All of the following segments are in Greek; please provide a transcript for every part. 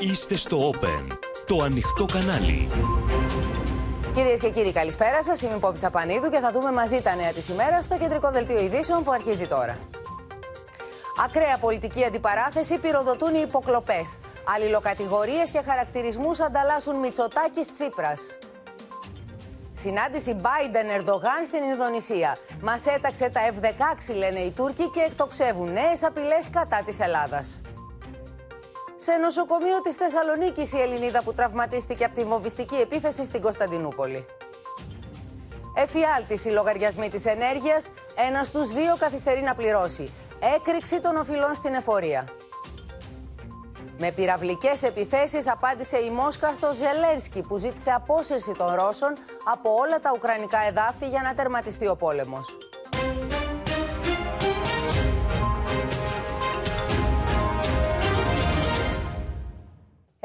Είστε στο Open, το ανοιχτό κανάλι. Κυρίες και κύριοι, καλησπέρα σας. Είμαι η Πόπη Τσαπανίδου και θα δούμε μαζί τα νέα της ημέρας στο κεντρικό δελτίο ειδήσεων που αρχίζει τώρα. Ακραία πολιτική αντιπαράθεση πυροδοτούν οι υποκλοπές. Αλληλοκατηγορίες και χαρακτηρισμούς ανταλλάσσουν Μητσοτάκης Τσίπρας. Συνάντηση Biden-Ερντογάν στην Ινδονησία. Μας έταξε τα F-16, λένε οι Τούρκοι, και εκτοξεύουν νέες απειλές κατά της Ελλάδας. Σε νοσοκομείο της Θεσσαλονίκης η Ελληνίδα που τραυματίστηκε από τη βομβιστική επίθεση στην Κωνσταντινούπολη. Εφιάλτης οι λογαριασμοί της ενέργειας, ένας στους δύο καθυστερεί να πληρώσει. Έκρηξη των οφειλών στην εφορία. Με πυραυλικές επιθέσεις απάντησε η Μόσχα στο Ζελένσκι που ζήτησε απόσυρση των Ρώσων από όλα τα ουκρανικά εδάφη για να τερματιστεί ο πόλεμος.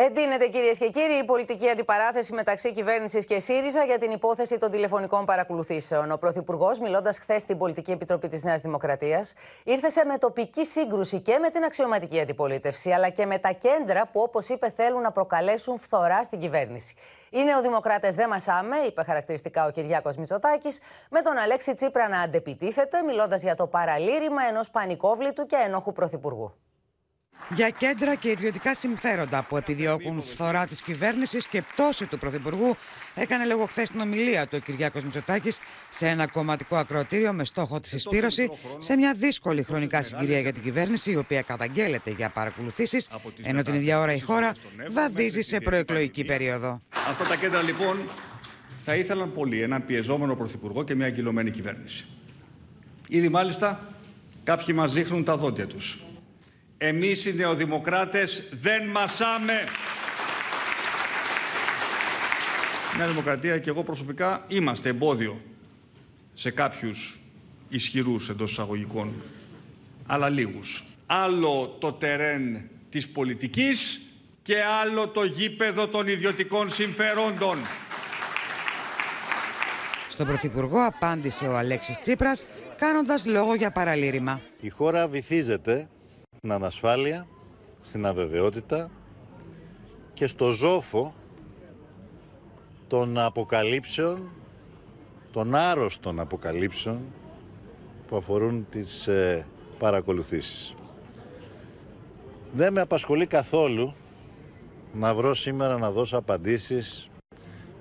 Εντείνεται κυρίες και κύριοι η πολιτική αντιπαράθεση μεταξύ κυβέρνησης και ΣΥΡΙΖΑ για την υπόθεση των τηλεφωνικών παρακολουθήσεων. Ο Πρωθυπουργός, μιλώντας χθες στην Πολιτική Επιτροπή της Νέας Δημοκρατίας, ήρθε σε μετοπική σύγκρουση και με την αξιωματική αντιπολίτευση, αλλά και με τα κέντρα που, όπως είπε, θέλουν να προκαλέσουν φθορά στην κυβέρνηση. Οι νεοδημοκράτες δεν μασάμε, είπε χαρακτηριστικά ο Κυριάκος Μητσοτάκης, με τον Αλέξη Τσίπρα να αντεπιτίθεται, μιλώντας για το παραλήρημα ενός πανικόβλητου και ενόχου Πρωθυπουργού για κέντρα και ιδιωτικά συμφέροντα που επιδιώκουν φθορά της κυβέρνησης και πτώση του Πρωθυπουργού, έκανε λόγο χθες στην ομιλία του ο Κυριάκος Μητσοτάκης σε ένα κομματικό ακροτήριο με στόχο τη συσπήρωση σε μια δύσκολη χρονικά συγκυρία για την κυβέρνηση, η οποία καταγγέλλεται για παρακολουθήσεις, ενώ την ίδια ώρα η χώρα βαδίζει σε προεκλογική περίοδο. Αυτά τα κέντρα λοιπόν θα ήθελαν πολύ έναν πιεζόμενο Πρωθυπουργό και μια αγκυλωμένη κυβέρνηση. Ήδη μάλιστα κάποιοι μας δείχνουν τα δόντια τους. Εμείς οι νεοδημοκράτες δεν μασάμε. Νέα Δημοκρατία και εγώ προσωπικά είμαστε εμπόδιο σε κάποιους ισχυρούς εντός εισαγωγικών, αλλά λίγους. Άλλο το τερέν της πολιτικής και άλλο το γήπεδο των ιδιωτικών συμφερόντων. Στον Πρωθυπουργό απάντησε ο Αλέξης Τσίπρας κάνοντας λόγο για παραλήρημα. Η χώρα βυθίζεται στην ανασφάλεια, στην αβεβαιότητα και στο ζόφο των αποκαλύψεων, των άρρωστων αποκαλύψεων που αφορούν τις ε, παρακολουθήσεις. Δεν με απασχολεί καθόλου να βρω σήμερα να δώσω απαντήσεις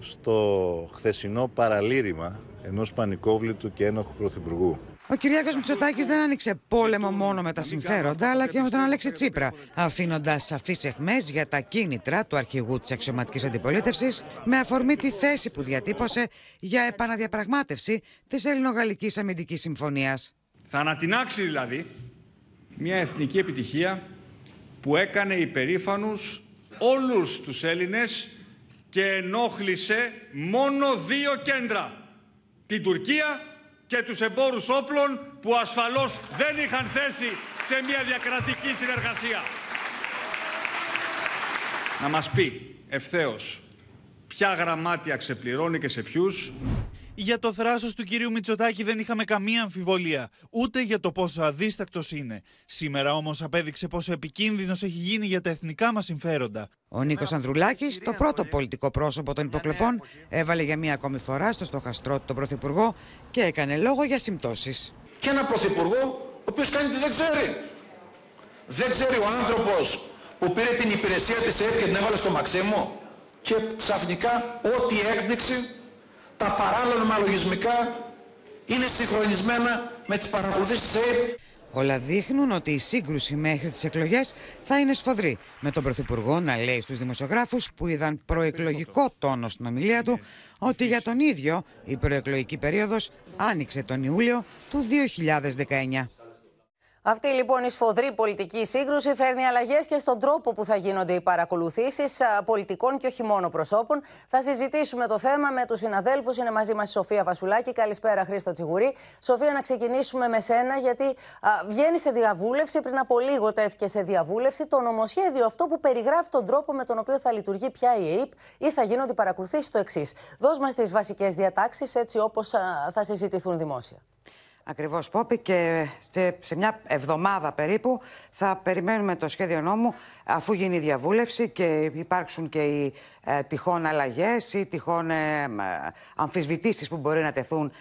στο χθεσινό παραλήρημα ενός πανικόβλητου και ένοχου πρωθυπουργού. Ο Κυριάκος Μητσοτάκης δεν άνοιξε πόλεμο μόνο με τα συμφέροντα, αλλά και με τον Αλέξη Τσίπρα, αφήνοντας σαφείς εχμέ για τα κίνητρα του αρχηγού της αξιωματικής αντιπολίτευσης, με αφορμή τη θέση που διατύπωσε για επαναδιαπραγμάτευση της Ελληνογαλλικής Αμυντικής Συμφωνίας. Θα ανατινάξει δηλαδή μια εθνική επιτυχία που έκανε υπερήφανους όλους τους Έλληνες και ενόχλησε μόνο δύο κέντρα. Την Τουρκία και τους εμπόρους όπλων που ασφαλώς δεν είχαν θέση σε μια διακρατική συνεργασία. Να μας πει ευθέως ποια γραμμάτια ξεπληρώνει και σε ποιους για το θράσος του κυρίου Μητσοτάκη δεν είχαμε καμία αμφιβολία, ούτε για το πόσο αδίστακτος είναι. Σήμερα όμως απέδειξε πόσο επικίνδυνος έχει γίνει για τα εθνικά μας συμφέροντα. Ο Νίκος Ανδρουλάκης, το πρώτο πολιτικό πρόσωπο των υποκλοπών, έβαλε για μία ακόμη φορά στο στοχαστρό του τον Πρωθυπουργό και έκανε λόγο για συμπτώσεις. Και ένα Πρωθυπουργό, ο οποίος κάνει τι δεν ξέρει. Δεν ξέρει ο άνθρωπος που πήρε την υπηρεσία της ΕΕ και την έβαλε στο Μαξίμο και ξαφνικά ό,τι έκπληξη τα παράλογα λογισμικά είναι συγχρονισμένα με τις παρακολουθήσεις της ΑΕΠ. Όλα δείχνουν ότι η σύγκρουση μέχρι τις εκλογές θα είναι σφοδρή, με τον Πρωθυπουργό να λέει στους δημοσιογράφους που είδαν προεκλογικό τόνο στην ομιλία του ότι για τον ίδιο η προεκλογική περίοδος άνοιξε τον Ιούλιο του 2019. Αυτή λοιπόν η σφοδρή πολιτική σύγκρουση φέρνει αλλαγές και στον τρόπο που θα γίνονται οι παρακολουθήσεις πολιτικών και όχι μόνο προσώπων. Θα συζητήσουμε το θέμα με τους συναδέλφους. Είναι μαζί μας η Σοφία Βασουλάκη. Καλησπέρα, Χρήστο Τσιγουρή. Σοφία, να ξεκινήσουμε με σένα, γιατί α, βγαίνει σε διαβούλευση. Πριν από λίγο τέθηκε σε διαβούλευση το νομοσχέδιο αυτό που περιγράφει τον τρόπο με τον οποίο θα λειτουργεί πια η ΕΕΠ ή θα γίνονται οι παρακολουθήσεις το εξής. Δώσ' μας τις βασικές διατάξεις έτσι όπως θα συζητηθούν δημόσια. Ακριβώς, Πόπη, και σε, σε μια εβδομάδα περίπου θα περιμένουμε το σχέδιο νόμου αφού γίνει η διαβούλευση και υπάρξουν και οι ε, τυχόν αλλαγές ή τυχόν ε, αμφισβητήσεις που μπορεί να τεθούν ε,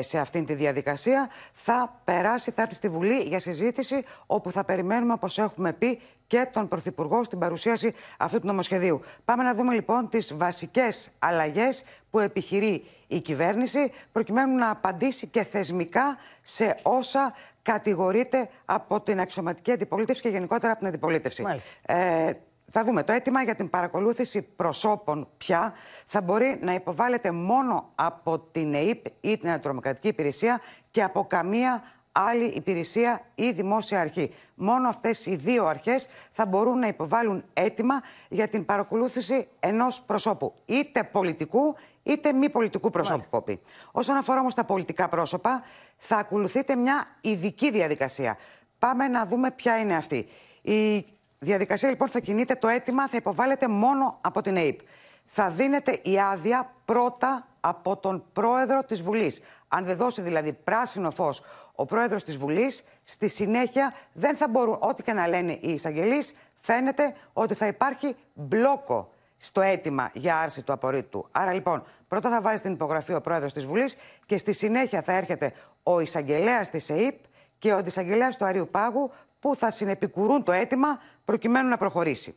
σε αυτήν τη διαδικασία, θα περάσει, θα έρθει στη Βουλή για συζήτηση, όπου θα περιμένουμε, όπως έχουμε πει, και τον Πρωθυπουργό στην παρουσίαση αυτού του νομοσχεδίου. Πάμε να δούμε λοιπόν τις βασικές αλλαγές που επιχειρεί η κυβέρνηση, προκειμένου να απαντήσει και θεσμικά σε όσα κατηγορείται από την αξιωματική αντιπολίτευση και γενικότερα από την αντιπολίτευση. Ε, θα δούμε. Το αίτημα για την παρακολούθηση προσώπων πια θα μπορεί να υποβάλλεται μόνο από την ΕΕΠ ή την Αντιτρομοκρατική Υπηρεσία και από καμία άλλη υπηρεσία ή δημόσια αρχή. Μόνο αυτές οι δύο αρχές θα μπορούν να υποβάλουν αίτημα για την παρακολούθηση ενός προσώπου, είτε πολιτικού είτε μη πολιτικού προσώπου. Όσον αφορά όμως τα πολιτικά πρόσωπα, θα ακολουθείτε μια ειδική διαδικασία. Πάμε να δούμε ποια είναι αυτή. Η διαδικασία λοιπόν θα κινείται, το αίτημα θα υποβάλλεται μόνο από την ΑΕΠ. Θα δίνεται η άδεια πρώτα από τον πρόεδρο της Βουλής. Αν δεν δώσει δηλαδή πράσινο φως ο πρόεδρος της Βουλής, στη συνέχεια δεν θα μπορούν, ό,τι και να λένε οι εισαγγελείς, φαίνεται ότι θα υπάρχει μπλόκο στο αίτημα για άρση του απορρίτου. Άρα λοιπόν, πρώτα θα βάζει την υπογραφή ο πρόεδρος της Βουλής και στη συνέχεια θα έρχεται ο εισαγγελέας της ΕΕΠ και ο αντισαγγελέας του Αρίου Πάγου που θα συνεπικουρούν το αίτημα προκειμένου να προχωρήσει.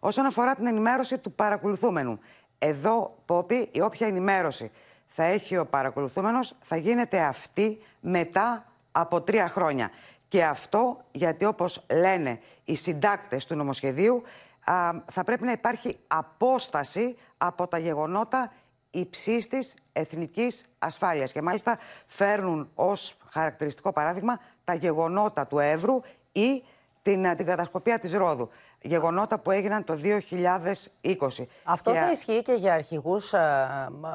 Όσον αφορά την ενημέρωση του παρακολουθούμενου, εδώ, Πόπη, η όποια ενημέρωση θα έχει ο παρακολουθούμενος θα γίνεται αυτή μετά από τρία χρόνια. Και αυτό γιατί όπως λένε οι συντάκτες του νομοσχεδίου θα πρέπει να υπάρχει απόσταση από τα γεγονότα υψής της εθνικής ασφάλειας. Και μάλιστα φέρνουν ως χαρακτηριστικό παράδειγμα τα γεγονότα του Εύρου ή την, την κατασκοπία της Ρόδου γεγονότα που έγιναν το 2020. Αυτό θα ισχύει και για αρχηγούς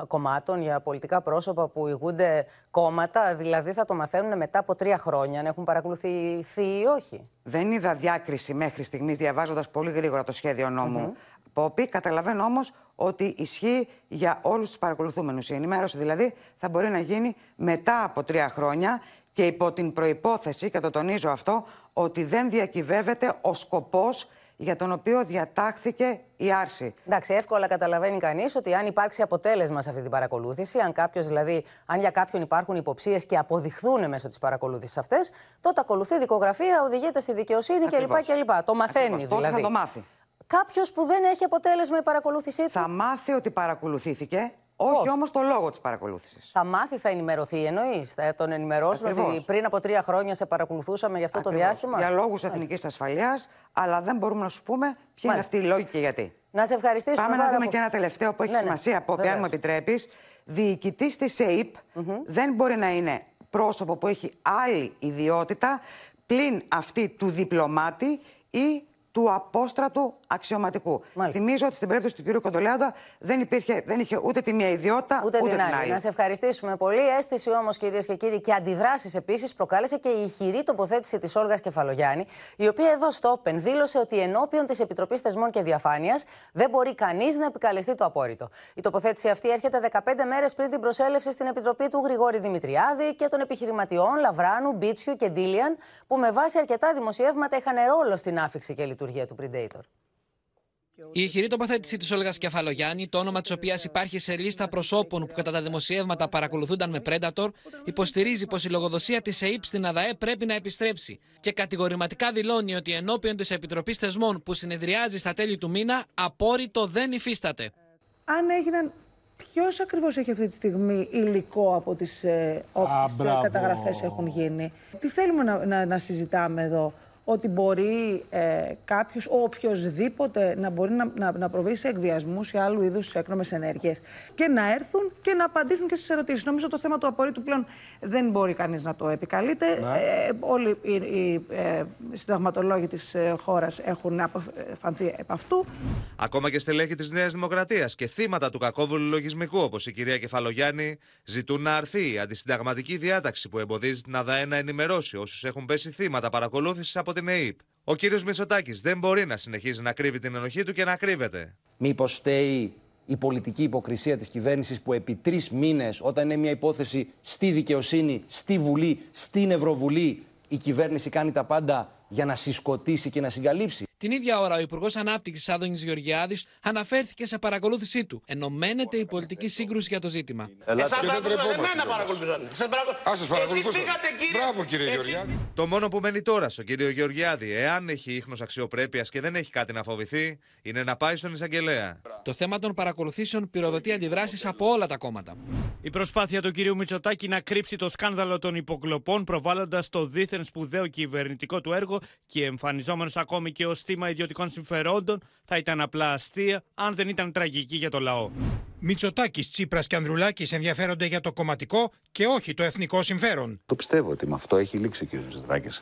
κομμάτων, για πολιτικά πρόσωπα που ηγούνται κόμματα, δηλαδή θα το μαθαίνουν μετά από τρία χρόνια, αν έχουν παρακολουθηθεί ή όχι. Δεν είδα διάκριση μέχρι στιγμής, διαβάζοντας πολύ γρήγορα το σχέδιο νόμου. Mm Πόπη, καταλαβαίνω όμως ότι ισχύει για όλους τους παρακολουθούμενους. Η ενημέρωση δηλαδή θα μπορεί να γίνει μετά από τρία χρόνια και υπό την προϋπόθεση, και το τονίζω αυτό, ότι δεν διακυβεύεται ο σκοπός για τον οποίο διατάχθηκε η άρση. Εντάξει, εύκολα καταλαβαίνει κανείς ότι αν υπάρξει αποτέλεσμα σε αυτή την παρακολούθηση, αν κάποιος δηλαδή, αν για κάποιον υπάρχουν υποψίες και αποδειχθούν μέσω της παρακολούθησης αυτές, τότε ακολουθεί δικογραφία, οδηγείται στη δικαιοσύνη κλπ. Το μαθαίνει Ακριβώς. δηλαδή. θα το μάθει. Κάποιος που δεν έχει αποτέλεσμα η παρακολούθησή του. Θα μάθει ότι παρακολουθήθηκε όχι όμως το λόγο της παρακολούθησης. Θα μάθει, θα ενημερωθεί, εννοείς. Θα τον ενημερώσουν ότι πριν από τρία χρόνια σε παρακολουθούσαμε για αυτό το διάστημα. Για λόγους εθνικής ασφαλείας, αλλά δεν μπορούμε να σου πούμε ποιοι είναι αυτοί οι λόγοι και γιατί. Να σε ευχαριστήσουμε. Πάμε να δούμε και ένα τελευταίο που έχει ναι, ναι. σημασία, από αν μου επιτρέπεις. Διοικητής της ΕΕΠ δεν μπορεί να είναι πρόσωπο που έχει άλλη ιδιότητα πλην αυτή του διπλωμάτη ή του απόστρατου αξιωματικού. Μάλιστα. Θυμίζω ότι στην περίπτωση του κ. Κοντολέοντα δεν, υπήρχε, δεν είχε ούτε τη μία ιδιότητα ούτε, ούτε την, άλλη. άλλη. Να σε ευχαριστήσουμε πολύ. Αίσθηση όμως, κυρίες και κύριοι, και αντιδράσεις επίσης προκάλεσε και η ηχηρή τοποθέτηση της Όλγας Κεφαλογιάννη, η οποία εδώ στο Open δήλωσε ότι ενώπιον της Επιτροπής Θεσμών και Διαφάνειας δεν μπορεί κανείς να επικαλεστεί το απόρριτο. Η τοποθέτηση αυτή έρχεται 15 μέρες πριν την προσέλευση στην Επιτροπή του Γρηγόρη Δημητριάδη και των επιχειρηματιών Λαβράνου, Μπίτσιου και Ντίλιαν, που με βάση αρκετά δημοσιεύματα είχαν ρόλο στην άφηξη και λειτουργία του Predator. Η ηχηρή τοποθέτηση της Όλγας Κεφαλογιάννη, το όνομα της οποίας υπάρχει σε λίστα προσώπων που κατά τα δημοσιεύματα παρακολουθούνταν με Predator, υποστηρίζει πως η λογοδοσία της ΕΕΠ στην ΑΔΑΕ πρέπει να επιστρέψει και κατηγορηματικά δηλώνει ότι ενώπιον της Επιτροπής Θεσμών που συνεδριάζει στα τέλη του μήνα, απόρριτο δεν υφίσταται. Αν έγιναν Ποιος ακριβώς έχει αυτή τη στιγμή υλικό από τις ε, όποιες καταγραφές έχουν γίνει; Τι θέλουμε να, να, να συζητάμε εδώ; Ότι μπορεί ε, κάποιος, οποιοδήποτε, να μπορεί να, να, να προβεί σε εκβιασμούς ή άλλου είδους έκνομες ενέργειες και να έρθουν και να απαντήσουν και στις ερωτήσεις. Νομίζω το θέμα του απορρίτου πλέον δεν μπορεί κανείς να το επικαλείται. Ναι. Ε, όλοι οι, οι ε, συνταγματολόγοι της ε, χώρας έχουν αποφανθεί επ' αυτού. Ακόμα και στελέχη της Νέας Δημοκρατίας και θύματα του κακόβουλου λογισμικού, όπως η κυρία Κεφαλογιάννη, ζητούν να αρθεί η αντισυνταγματική διάταξη που εμποδίζει την ΑΔΑΕ να ενημερώσει όσους έχουν πέσει θύματα παρακολούθησης από την ΕΕΠ. Ο κύριος Μητσοτάκης δεν μπορεί να συνεχίζει να κρύβει την ενοχή του και να κρύβεται. Μήπως φταίει η πολιτική υποκρισία της κυβέρνησης που επί τρεις μήνες όταν είναι μια υπόθεση στη δικαιοσύνη, στη Βουλή, στην Ευρωβουλή η κυβέρνηση κάνει τα πάντα για να συσκοτήσει και να συγκαλύψει; Την ίδια ώρα, ο Υπουργός Ανάπτυξης Άδωνης Γεωργιάδης αναφέρθηκε σε παρακολούθησή του. Ενωμένεται η πολιτική σύγκρουση για το ζήτημα. Εσάς εμένα παρακολουθούσαν. Α σας παρακολουθούσαν. Μπράβο, κύριε Γεωργιάδη. Το μόνο που μένει τώρα στον κύριο Γεωργιάδη, εάν έχει ίχνος αξιοπρέπειας και δεν έχει κάτι να φοβηθεί, είναι να πάει στον εισαγγελέα. Το θέμα των παρακολουθήσεων πυροδοτεί αντιδράσεις από όλα τα κόμματα. Η προσπάθεια του κυρίου Μητσοτάκη να κρύψει το σκάνδαλο των υποκλοπών, προβάλλοντας το δίθεν σπουδαίο κυβερνητικό του έργο και εμφανιζόμενος ακόμη και ως θύμα ιδιωτικών συμφερόντων, θα ήταν απλά αστεία αν δεν ήταν τραγική για το λαό. Μητσοτάκης, Τσίπρας και Ανδρουλάκης ενδιαφέρονται για το κομματικό και όχι το εθνικό συμφέρον. Το πιστεύω ότι με αυτό έχει λήξει ο κ. Μητσοτάκης.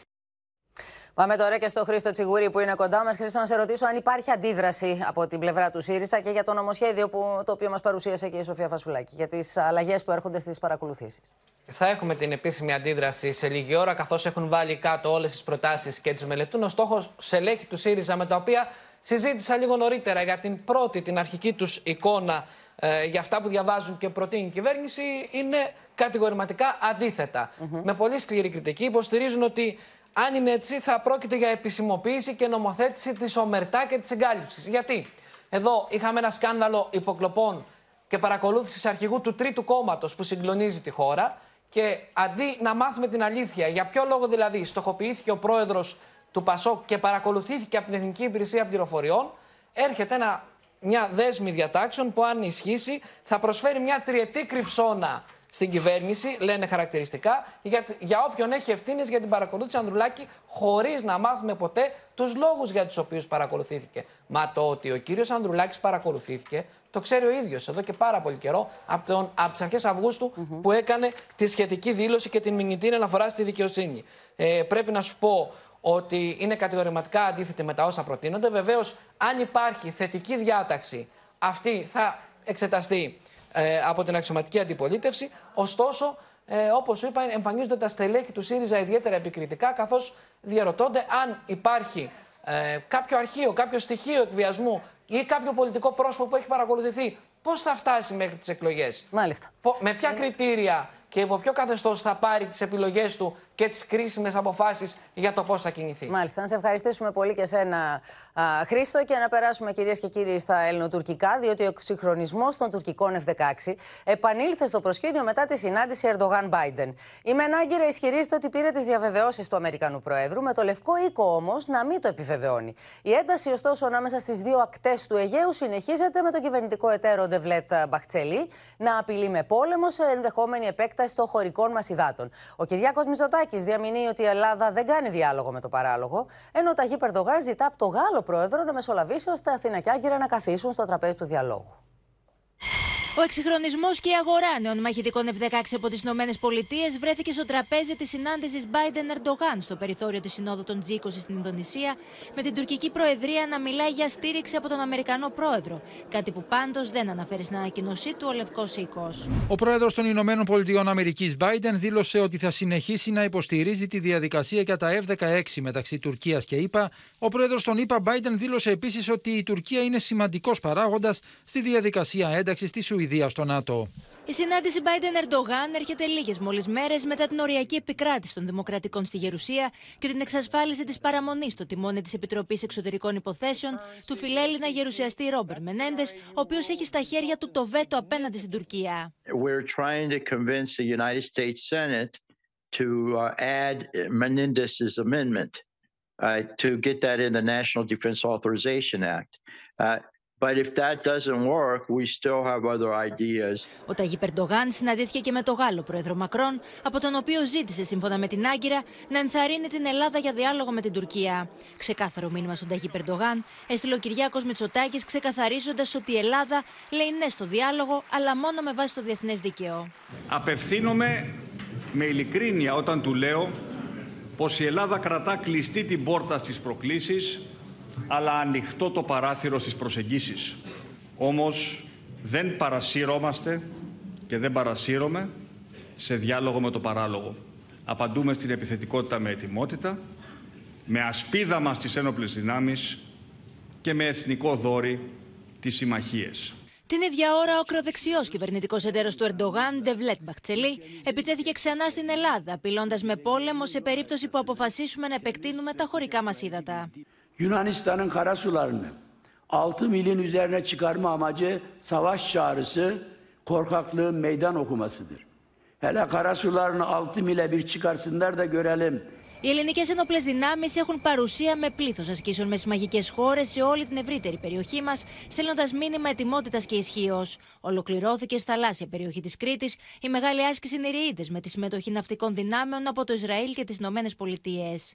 Πάμε τώρα και στο Χρήστο Τσιγούρη που είναι κοντά μας. Χρήστο, να σε ρωτήσω αν υπάρχει αντίδραση από την πλευρά του ΣΥΡΙΖΑ και για το νομοσχέδιο που, το οποίο μας παρουσίασε και η Σοφία Φασουλάκη για τις αλλαγές που έρχονται στις παρακολουθήσεις. Θα έχουμε την επίσημη αντίδραση σε λίγη ώρα, καθώς έχουν βάλει κάτω όλες τις προτάσεις και τι μελετούν. Ο στόχος στελέχη του ΣΥΡΙΖΑ, με τα οποία συζήτησα λίγο νωρίτερα για την πρώτη, την αρχική τους εικόνα ε, για αυτά που διαβάζουν και προτείνει η κυβέρνηση, είναι κατηγορηματικά αντίθετα. Με πολύ σκληρή κριτική υποστηρίζουν ότι αν είναι έτσι, θα πρόκειται για επισημοποίηση και νομοθέτηση της ομερτά και της εγκάλυψης. Γιατί; Εδώ είχαμε ένα σκάνδαλο υποκλοπών και παρακολούθησης αρχηγού του τρίτου κόμματος που συγκλονίζει τη χώρα. Και αντί να μάθουμε την αλήθεια, για ποιο λόγο δηλαδή στοχοποιήθηκε ο πρόεδρος του Πασόκ και παρακολουθήθηκε από την Εθνική Υπηρεσία Πληροφοριών, έρχεται ένα, μια δέσμη διατάξεων που, αν ισχύσει, θα προσφέρει μια τριετή κρυψώνα στην κυβέρνηση, λένε χαρακτηριστικά, για, για όποιον έχει ευθύνες για την παρακολούθηση Ανδρουλάκη, χωρίς να μάθουμε ποτέ τους λόγους για τους οποίους παρακολουθήθηκε. Μα το ότι ο κύριος Ανδρουλάκης παρακολουθήθηκε, το ξέρει ο ίδιος εδώ και πάρα πολύ καιρό, από, από τις αρχές που έκανε τη σχετική δήλωση και την μηνυτήρια αναφορά στη δικαιοσύνη. Ε, πρέπει να σου πω ότι είναι κατηγορηματικά αντίθετη με τα όσα προτείνονται. Βεβαίως, αν υπάρχει θετική διάταξη, αυτή θα εξεταστεί ε, από την αξιωματική αντιπολίτευση. Ωστόσο, ε, όπως είπα, εμφανίζονται τα στελέχη του ΣΥΡΙΖΑ ιδιαίτερα επικριτικά, καθώς διαρωτώνται αν υπάρχει ε, κάποιο αρχείο, κάποιο στοιχείο εκβιασμού ή κάποιο πολιτικό πρόσωπο που έχει παρακολουθηθεί. Πώς θα φτάσει μέχρι τις εκλογές, Μάλιστα. Με ποια κριτήρια και υπό ποιο καθεστώς θα πάρει τις επιλογές του και τις κρίσιμες αποφάσεις για το πώς θα κινηθεί. Μάλιστα. Να σε ευχαριστήσουμε πολύ και σένα, α, Χρήστο, και να περάσουμε κυρίες και κύριοι στα ελληνοτουρκικά, διότι ο συγχρονισμός των τουρκικών F-16 επανήλθε στο προσκήνιο μετά τη συνάντηση Ερντογάν-Μπάιντεν. Η Μενάγκυρα ισχυρίζεται ότι πήρε τις διαβεβαιώσεις του Αμερικανού Προέδρου, με το Λευκό Οίκο όμως να μην το επιβεβαιώνει. Η ένταση, ωστόσο, ανάμεσα στις δύο ακτές του Αιγαίου συνεχίζεται με τον κυβερνητικό εταίρο Ντεβλέτ Μπαχτσελή να απειλεί με πόλεμο σε ενδεχόμενη επέκταση των χωρικών μας υδάτων. Ο Κυριάκος Μητσοτάκης διαμηνύει ότι η Ελλάδα δεν κάνει διάλογο με το παράλογο, ενώ ο Ταγί Περδογάν ζητά από τον Γάλλο πρόεδρο να μεσολαβήσει ώστε Αθήνα και Άγκυρα να καθίσουν στο τραπέζι του διαλόγου. Ο εξυγχρονισμός και η αγορά νέων μαχητικών F-16 από τις ΗΠΑ βρέθηκε στο τραπέζι της συνάντησης Biden-Erdogan στο περιθώριο της Συνόδου των G20 στην Ινδονησία, με την τουρκική Προεδρία να μιλάει για στήριξη από τον Αμερικανό Πρόεδρο. Κάτι που πάντως δεν αναφέρει στην ανακοίνωσή του ο Λευκός Οίκος. Ο Πρόεδρος των Ηνωμένων Πολιτειών Αμερικής Biden δήλωσε ότι θα συνεχίσει να υποστηρίζει τη διαδικασία για τα F-16 μεταξύ Τουρκίας και ΗΠΑ. Ο Πρόεδρος των ΗΠΑ Biden δήλωσε επίσης ότι η Τουρκία είναι σημαντικός παράγοντας στη διαδικασία ένταξης της Σουηδία Σουηδία στο ΝΑΤΟ. Η συνάντηση Biden-Erdogan έρχεται λίγες μόλις μέρες μετά την οριακή επικράτηση των Δημοκρατικών στη Γερουσία και την εξασφάλιση της παραμονής στο τιμόνι της Επιτροπής Εξωτερικών Υποθέσεων του φιλέλληνα γερουσιαστή Ρόμπερ Μενέντες, ο οποίος έχει στα χέρια του το βέτο απέναντι στην Τουρκία. We're trying to convince the United States Senate to uh, add Menendez's amendment uh, to get that in the National Defense Authorization Act. Uh, But if that doesn't work, we still have other ideas. Ο Ταγί Περντογάν συναντήθηκε και με τον Γάλλο πρόεδρο Μακρόν, από τον οποίο ζήτησε, σύμφωνα με την Άγκυρα, να ενθαρρύνει την Ελλάδα για διάλογο με την Τουρκία. Ξεκάθαρο μήνυμα στον Ταγί Περντογάν έστειλε ο Κυριάκος Μητσοτάκης, ξεκαθαρίζοντας ότι η Ελλάδα λέει ναι στο διάλογο, αλλά μόνο με βάση το διεθνές δίκαιο. Απευθύνομαι με ειλικρίνεια όταν του λέω πως η Ελλάδα κρατά κλειστή την πόρτα στις προκλήσεις αλλά ανοιχτό το παράθυρο στις προσεγγίσεις. Όμως δεν παρασύρωμαστε και δεν παρασύρωμε σε διάλογο με το παράλογο. Απαντούμε στην επιθετικότητα με ετοιμότητα, με ασπίδα μας τις ένοπλες δυνάμεις και με εθνικό δόρυ τις συμμαχίες. Την ίδια ώρα, ο ακροδεξιός κυβερνητικός εταίρος του Ερντογάν, Ντεβλέτ Μπαχτσελή, επιτέθηκε ξανά στην Ελλάδα, απειλώντας με πόλεμο σε περίπτωση που αποφασίσουμε να επεκτείνουμε τα χωρικά μας ύδατα. Yunanistan'ın karasularını 6 milin üzerine çıkarma amacı savaş çağrısı, korkaklığın meydan okumasıdır. Hele karasularını 6 mile bir çıkarsınlar da görelim. Οι ελληνικές ενόπλες δυνάμεις έχουν παρουσία με πλήθος ασκήσεων με συμμαχικές χώρες σε όλη την ευρύτερη περιοχή μας, στέλνοντας μήνυμα ετοιμότητας και ισχύως. Ολοκληρώθηκε στη θαλάσσια περιοχή της Κρήτης η μεγάλη άσκηση Νηριίδες με τη συμμετοχή ναυτικών δυνάμεων από το Ισραήλ και τις Ηνωμένες Πολιτείες.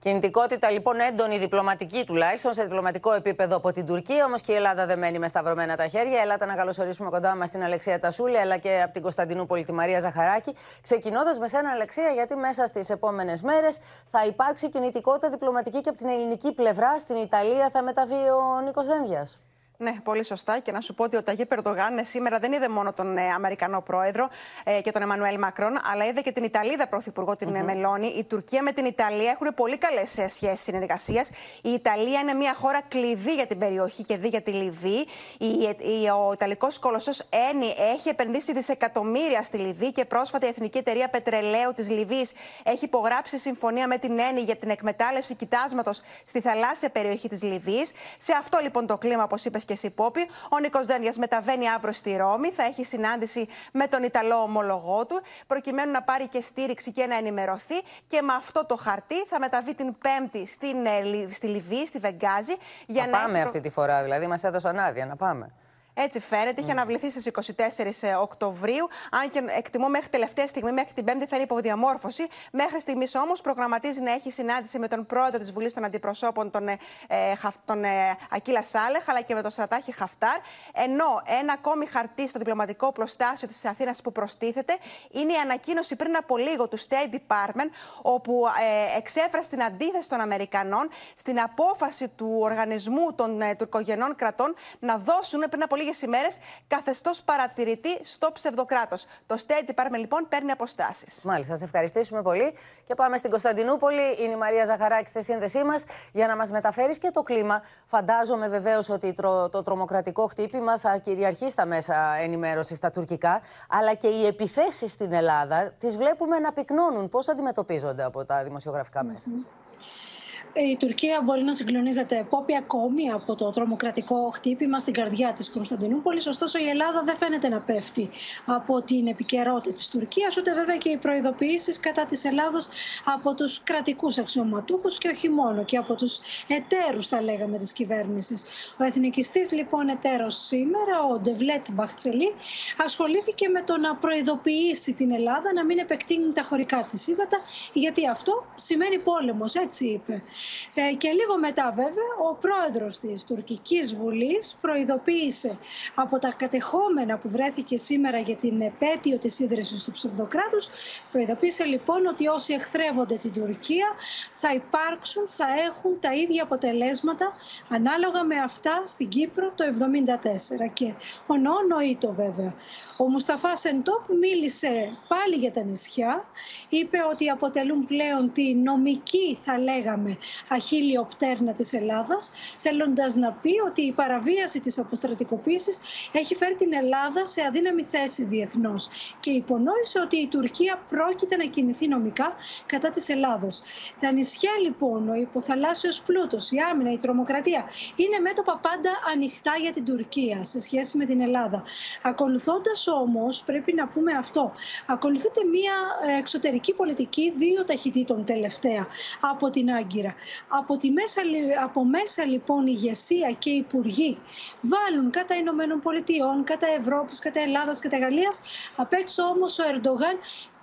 Κινητικότητα λοιπόν έντονη διπλωματική τουλάχιστον σε διπλωματικό επίπεδο από την Τουρκία. Όμως και η Ελλάδα δεν μένει με σταυρωμένα τα χέρια. Ελάτε να καλωσορίσουμε κοντά μας την Αλεξία Τασούλη αλλά και από την Κωνσταντινούπολη τη Μαρία Ζαχαράκη. Ξεκινώντας με σένα, Αλεξία, γιατί μέσα στις επόμενες μέρες θα υπάρξει κινητικότητα διπλωματική και από την ελληνική πλευρά. Στην Ιταλία θα μεταβεί ο Νίκος Δένδιας. Ναι, πολύ σωστά. Και να σου πω ότι ο Ταγί Περντογάν σήμερα δεν είδε μόνο τον ε, Αμερικανό πρόεδρο ε, και τον Εμμανουέλ Μακρόν, αλλά είδε και την Ιταλίδα πρωθυπουργό, την mm-hmm. Μελώνη. Η Τουρκία με την Ιταλία έχουν πολύ καλές ε, σχέσεις συνεργασίας. Η Ιταλία είναι μια χώρα κλειδί για την περιοχή και δι για τη Λιβύη. Η, η, ο Ιταλικός κολοσσός Ένι έχει επενδύσει δισεκατομμύρια στη Λιβύη και πρόσφατα η Εθνική Εταιρεία Πετρελαίου της Λιβύης έχει υπογράψει συμφωνία με την Ένι για την εκμετάλλευση κοιτάσματος στη θαλάσσια περιοχή της Λιβύης. Σε αυτό λοιπόν το κλίμα, όπως είπες και εσύ, Πόπη. Ο Νίκος Δένδιας μεταβαίνει αύριο στη Ρώμη. Θα έχει συνάντηση με τον Ιταλό ομολογό του, προκειμένου να πάρει και στήριξη και να ενημερωθεί. Και με αυτό το χαρτί θα μεταβεί την Πέμπτη στην, ε, στη Λιβύη, στη Βεγγάζη. Για να, να πάμε αυτή τη φορά, δηλαδή μας έδωσαν άδεια να πάμε. Έτσι φαίνεται. Είχε αναβληθεί στις 24 ε, Οκτωβρίου. Αν και εκτιμώ μέχρι τελευταία στιγμή, μέχρι την Πέμπτη θα είναι υποδιαμόρφωση. Μέχρι στιγμής όμως προγραμματίζει να έχει συνάντηση με τον πρόεδρο της Βουλής των Αντιπροσώπων, τον, ε, ε τον ε, Ακίλα Σάλεχ, αλλά και με τον Στρατάχη Χαφτάρ. Ενώ ένα ακόμη χαρτί στο διπλωματικό πλωστάσιο της Αθήνας που προστίθεται είναι η ανακοίνωση πριν από λίγο του State Department, όπου ε, εξέφρασε την αντίθεση των Αμερικανών στην απόφαση του οργανισμού των ε, τουρκογενών κρατών να δώσουν πριν από λίγες ημέρες καθεστώς παρατηρητή στο ψευδοκράτος. Το State Department λοιπόν παίρνει αποστάσεις. Μάλιστα, σα ευχαριστήσουμε πολύ. Και πάμε στην Κωνσταντινούπολη. Είναι η Μαρία Ζαχαράκη στη σύνδεσή μας για να μας μεταφέρεις και το κλίμα. Φαντάζομαι βεβαίως ότι το τρομοκρατικό χτύπημα θα κυριαρχεί στα μέσα ενημέρωσης στα τουρκικά. Αλλά και οι επιθέσεις στην Ελλάδα τις βλέπουμε να πυκνώνουν. Πώς αντιμετωπίζονται από τα δημοσιογραφικά μέσα; Η Τουρκία μπορεί να συγκλονίζεται πόπη ακόμη από το τρομοκρατικό χτύπημα στην καρδιά της Κωνσταντινούπολης. Ωστόσο η Ελλάδα δεν φαίνεται να πέφτει από την επικαιρότητα της Τουρκίας, ούτε βέβαια και οι προειδοποιήσεις κατά της Ελλάδος από τους κρατικούς αξιωματούχους και όχι μόνο και από τους εταίρους θα λέγαμε της κυβέρνησης. Ο εθνικιστής λοιπόν εταίρος σήμερα, ο Ντεβλέτ Μπαχτσελή, ασχολήθηκε με το να προειδοποιήσει την Ελλάδα να μην επεκτείνει τα χωρικά της ύδατα, γιατί αυτό σημαίνει πόλεμος, έτσι είπε. Ε, και λίγο μετά βέβαια ο πρόεδρος της τουρκικής βουλής προειδοποίησε από τα κατεχόμενα που βρέθηκε σήμερα για την επέτειο της ίδρυσης του ψευδοκράτους προειδοποίησε λοιπόν ότι όσοι εχθρεύονται την Τουρκία θα υπάρξουν, θα έχουν τα ίδια αποτελέσματα ανάλογα με αυτά στην Κύπρο το 1974 και ο το βέβαια. Ο Μουσταφά Σεντόπ μίλησε πάλι για τα νησιά, είπε ότι αποτελούν πλέον τη νομική θα λέγαμε αχίλιο πτέρνα της Ελλάδας, θέλοντας να πει ότι η παραβίαση της αποστρατικοποίησης έχει φέρει την Ελλάδα σε αδύναμη θέση διεθνώς και υπονόησε ότι η Τουρκία πρόκειται να κινηθεί νομικά κατά της Ελλάδος. Τα νησιά λοιπόν, ο υποθαλάσσιος πλούτος, η άμυνα, η τρομοκρατία είναι μέτωπα πάντα ανοιχτά για την Τουρκία σε σχέση με την Ελλάδα. Ακολουθώντας όμως, πρέπει να πούμε αυτό, ακολουθείται μια εξωτερική πολιτική δύο ταχυτήτων τελευταία από την Άγκυρα. Από, τη μέσα, από μέσα λοιπόν η ηγεσία και οι υπουργοί βάλουν κατά Ηνωμένων Πολιτειών, κατά Ευρώπης, κατά Ελλάδας, κατά Γαλλίας. Απ' έξω όμως ο Ερντογάν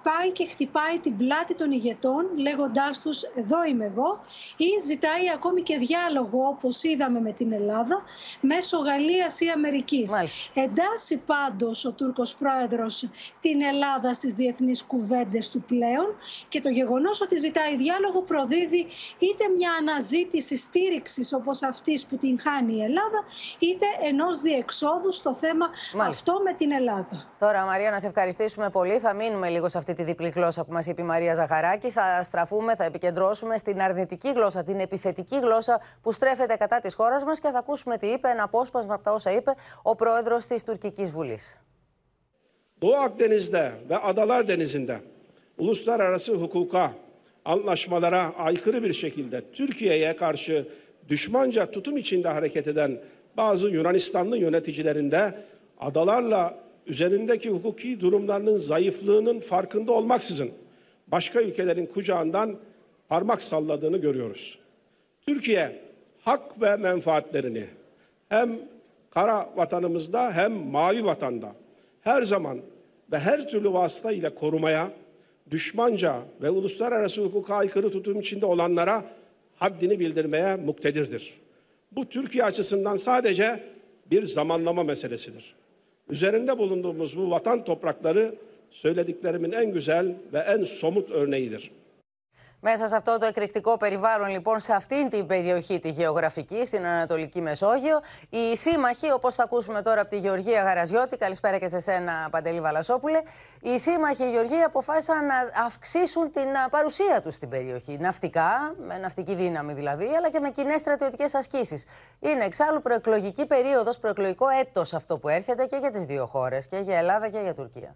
πάει και χτυπάει την πλάτη των ηγετών λέγοντάς τους εδώ είμαι εγώ ή ζητάει ακόμη και διάλογο όπως είδαμε με την Ελλάδα μέσω Γαλλίας ή Αμερικής. Μάλιστα. Εντάσσει πάντως ο Τούρκος πρόεδρος την Ελλάδα στις διεθνείς κουβέντες του πλέον και το γεγονός ότι ζητάει διάλογο προδίδει είτε μια αναζήτηση στήριξης όπως αυτής που την χάνει η Ελλάδα είτε ενός διεξόδου στο θέμα αυτό με την Ελλάδα. Τώρα Μαρία να σε ευχαριστήσουμε πολύ. Θα μείνουμε λίγο σε αυτή τη διπλή γλώσσα που μας είπε η Μαρία Ζαχαράκη. Θα στραφούμε, θα επικεντρώσουμε στην αρνητική γλώσσα, την επιθετική γλώσσα που στρέφεται κατά της χώρας μας και θα ακούσουμε τι είπε, ένα απόσπασμα από τα όσα είπε ο πρόεδρος της Τουρκικής Βουλής. Doğu Akdeniz'de ve Adalar Denizi'nde uluslararası hukuka, anlaşmalara aykırı bir şekilde Türkiye'ye karşı düşmanca tutum içinde hareket eden bazı Yunanistanlı yöneticilerinde adalarla üzerindeki hukuki durumlarının zayıflığının farkında olmaksızın başka ülkelerin kucağından parmak salladığını görüyoruz. Türkiye hak ve menfaatlerini hem kara vatanımızda hem mavi vatanda her zaman ve her türlü vasıta ile korumaya, düşmanca ve uluslararası hukuka aykırı tutum içinde olanlara haddini bildirmeye muktedirdir. Bu Türkiye açısından sadece bir zamanlama meselesidir. Üzerinde bulunduğumuz bu vatan toprakları söylediklerimin en güzel ve en somut örneğidir. Μέσα σε αυτό το εκρηκτικό περιβάλλον, λοιπόν, σε αυτήν την περιοχή τη γεωγραφική, στην Ανατολική Μεσόγειο, οι σύμμαχοι, όπως θα ακούσουμε τώρα από τη Γεωργία Γαραζιώτη, καλησπέρα και σε σένα, Παντελή Βαλασόπουλε, οι σύμμαχοι οι Γεωργοί αποφάσισαν να αυξήσουν την παρουσία τους στην περιοχή. Ναυτικά, με ναυτική δύναμη δηλαδή, αλλά και με κοινέ στρατιωτικές ασκήσεις. Είναι εξάλλου προεκλογική περίοδος, προεκλογικό έτος αυτό που έρχεται και για τις δύο χώρες, και για Ελλάδα και για Τουρκία.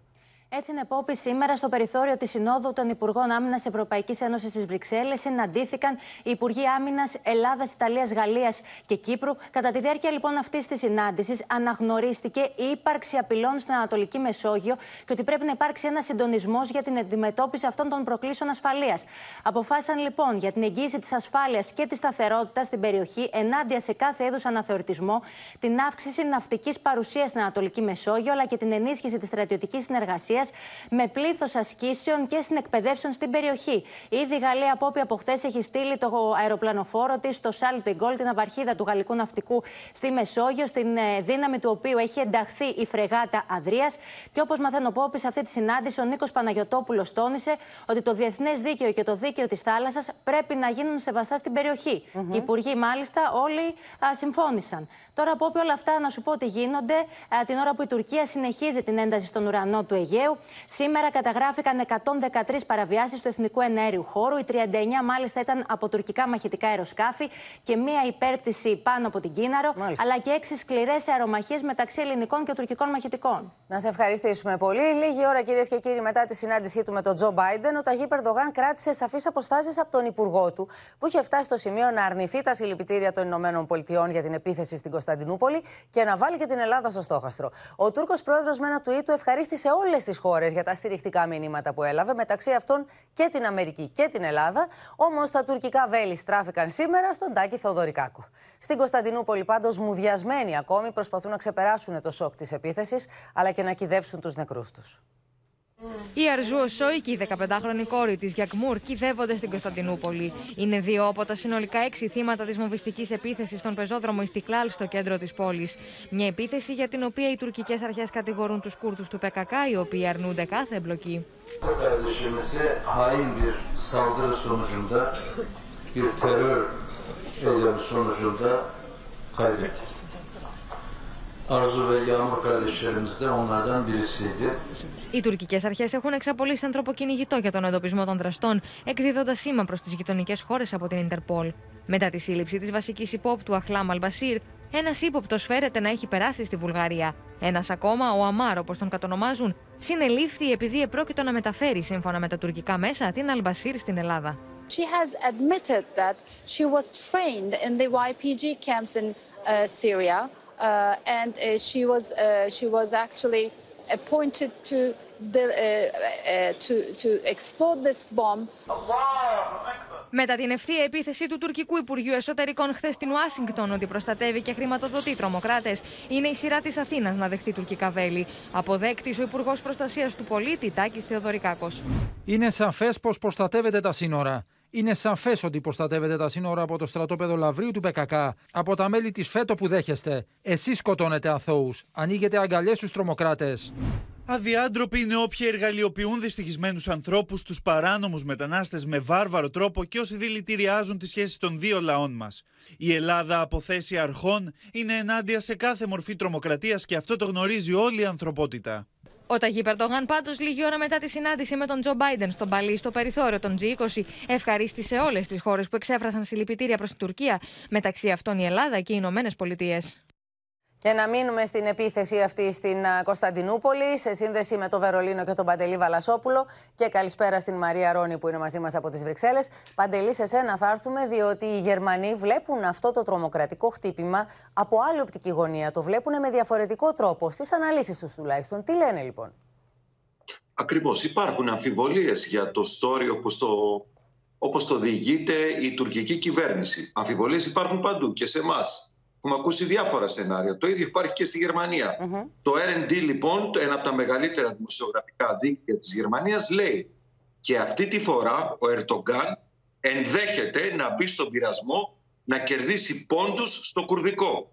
Έτσι, Νεπόπη, σήμερα στο περιθώριο της Συνόδου των Υπουργών Άμυνας Ευρωπαϊκής Ένωσης στι Βρυξέλλες συναντήθηκαν οι Υπουργοί Άμυνας Ελλάδας, Ιταλίας, Γαλλίας και Κύπρου. Κατά τη διάρκεια λοιπόν αυτής της συνάντησης, αναγνωρίστηκε η ύπαρξη απειλών στην Ανατολική Μεσόγειο και ότι πρέπει να υπάρξει ένας συντονισμός για την αντιμετώπιση αυτών των προκλήσεων ασφαλείας. Αποφάσισαν λοιπόν για την εγγύηση της ασφάλειας και της σταθερότητας στην περιοχή ενάντια σε κάθε είδους αναθεωρητισμό, την αύξηση ναυτικής παρουσίας στην Ανατολική Μεσόγειο αλλά και την ενίσχυση της στρατιωτικής συνεργασίας με πλήθος ασκήσεων και συνεκπαιδεύσεων στην περιοχή. Ήδη η Γαλλία από από χθες έχει στείλει το αεροπλανοφόρο της στο Σάλτε Γκολ, την απαρχίδα του γαλλικού ναυτικού στη Μεσόγειο, στην ε, δύναμη του οποίου έχει ενταχθεί η φρεγάτα Αδρίας. Και όπως μαθαίνω Πόπη, σε αυτή τη συνάντηση ο Νίκος Παναγιοτόπουλος τόνισε ότι το διεθνές δίκαιο και το δίκαιο της θάλασσας πρέπει να γίνουν σεβαστά στην περιοχή. Mm -hmm. Οι υπουργοί, μάλιστα, όλοι α, συμφώνησαν. Τώρα, Πόπη, όλα αυτά να σου πω ότι γίνονται α, την ώρα που η Τουρκία συνεχίζει την ένταση στον ουρανό του Αιγαίου. Σήμερα καταγράφηκαν 113 παραβιάσεις του εθνικού εναέριου χώρου. Οι 39 μάλιστα ήταν από τουρκικά μαχητικά αεροσκάφη και μία υπέρπτυση πάνω από την Κίναρο, αλλά και έξι σκληρές αερομαχίες μεταξύ ελληνικών και τουρκικών μαχητικών. Να σε ευχαριστήσουμε πολύ. Λίγη ώρα, κυρίες και κύριοι, μετά τη συνάντησή του με τον Τζο Μπάιντεν, ο Ταγί Περντογάν κράτησε σαφείς αποστάσεις από τον Υπουργό του, που είχε φτάσει στο σημείο να αρνηθεί τα συλληπιτήρια των Ηνωμένων Πολιτειών για την επίθεση στην Κωνσταντινούπολη και να βάλει και την Ελλάδα στο στόχαστρο. Ο Τούρκος πρόεδρος με ένα tweet του ευχαρίστησε όλες τις χώρες για τα στηριχτικά μηνύματα που έλαβε, μεταξύ αυτών και την Αμερική και την Ελλάδα. Όμως τα τουρκικά βέλη στράφηκαν σήμερα στον Τάκη Θεοδωρικάκο. Στην Κωνσταντινούπολη, πάντως, μουδιασμένοι ακόμη προσπαθούν να ξεπεράσουν το σοκ της επίθεσης, αλλά και να κυδέψουν τους νεκρούς τους. Η Αρζού Οσόη και η 15χρονη κόρη της Γιακμούρ κυδεύονται στην Κωνσταντινούπολη. Είναι δύο από τα συνολικά έξι θύματα της βομβιστική επίθεσης στον πεζόδρομο Ιστικλάλ στο κέντρο της πόλης. Μια επίθεση για την οποία οι τουρκικές αρχές κατηγορούν τους Κούρδους του ΠΚΚ, οι οποίοι αρνούνται κάθε εμπλοκή. Arzu ve Yağmur kardeşlerimiz de onlardan birisiydi. Οι τουρκικές αρχές έχουν εξαπολύσει ανθρωποκυνηγητό για τον εντοπισμό των δραστών, εκδίδοντας σήμα προς τις γειτονικές χώρες από την Ιντερπολ. Μετά τη σύλληψη της βασικής υπόπτου Αχλάμ Αλμπασίρ, ένας ύποπτος φέρεται να έχει περάσει στη Βουλγαρία. Ένας ακόμα, ο Αμάρ, όπως τον κατονομάζουν, συνελήφθη επειδή επρόκειτο να μεταφέρει, σύμφωνα με τα τουρκικά μέσα, την Αλμπασίρ στην Ελλάδα. She has admitted that she was trained in the YPG camps in uh, Syria. Uh, and uh, she was uh, she was actually appointed to the, to to explode this bomb. Μετά την ευθεία επίθεση του τουρκικού Υπουργείου Εσωτερικών χθες στην Ουάσιγκτον ότι προστατεύει και χρηματοδοτεί τρομοκράτες, είναι η σειρά της Αθήνας να δεχτεί τουρκικά βέλη. Αποδέκτης ο Υπουργός Προστασίας του Πολίτη, Τάκης Θεοδωρικάκος. Είναι σαφές πως προστατεύετε τα σύνορα. Είναι σαφές ότι προστατεύετε τα σύνορα από το στρατόπεδο Λαβρίου του ΠΚΚ, από τα μέλη της ΦΕΤΟ που δέχεστε. Εσείς σκοτώνετε αθώους. Ανοίγετε αγκαλιές στους τρομοκράτες. Αδιάντροποι είναι όποιοι εργαλειοποιούν δυστυχισμένους ανθρώπους, τους παράνομους μετανάστες με βάρβαρο τρόπο και όσοι δηλητηριάζουν τις σχέσεις των δύο λαών μας. Η Ελλάδα από θέση αρχών είναι ενάντια σε κάθε μορφή τρομοκρατίας και αυτό το γνωρίζει όλη η ανθρωπότητα. Ο Ταγί Περντογάν, πάντως, λίγη ώρα μετά τη συνάντηση με τον Τζο Μπάιντεν στον Παλί, στο περιθώριο των G20, ευχαρίστησε όλες τις χώρες που εξέφρασαν συλληπιτήρια προς την Τουρκία, μεταξύ αυτών η Ελλάδα και οι Ηνωμένες Πολιτείες. Και να μείνουμε στην επίθεση αυτή στην Κωνσταντινούπολη, σε σύνδεση με το Βερολίνο και τον Παντελή Βαλασόπουλο. Και καλησπέρα στην Μαρία Ρόνη που είναι μαζί μας από τις Βρυξέλλες. Παντελή, σε σένα θα έρθουμε, διότι οι Γερμανοί βλέπουν αυτό το τρομοκρατικό χτύπημα από άλλη οπτική γωνία. Το βλέπουν με διαφορετικό τρόπο, στις αναλύσεις τους τουλάχιστον. Τι λένε λοιπόν; Ακριβώς. Υπάρχουν αμφιβολίες για το story όπως το, όπως το διηγείται η τουρκική κυβέρνηση. Αμφιβολίες υπάρχουν παντού και σε εμάς. Έχουμε ακούσει διάφορα σενάρια. Το ίδιο υπάρχει και στη γερμανια Το R&D λοιπόν, ένα από τα μεγαλύτερα δημοσιογραφικά δίκτυα της Γερμανίας λέει και αυτή τη φορά ο Ερτογκάν ενδέχεται να μπει στον πειρασμό να κερδίσει πόντους στο κουρδικό.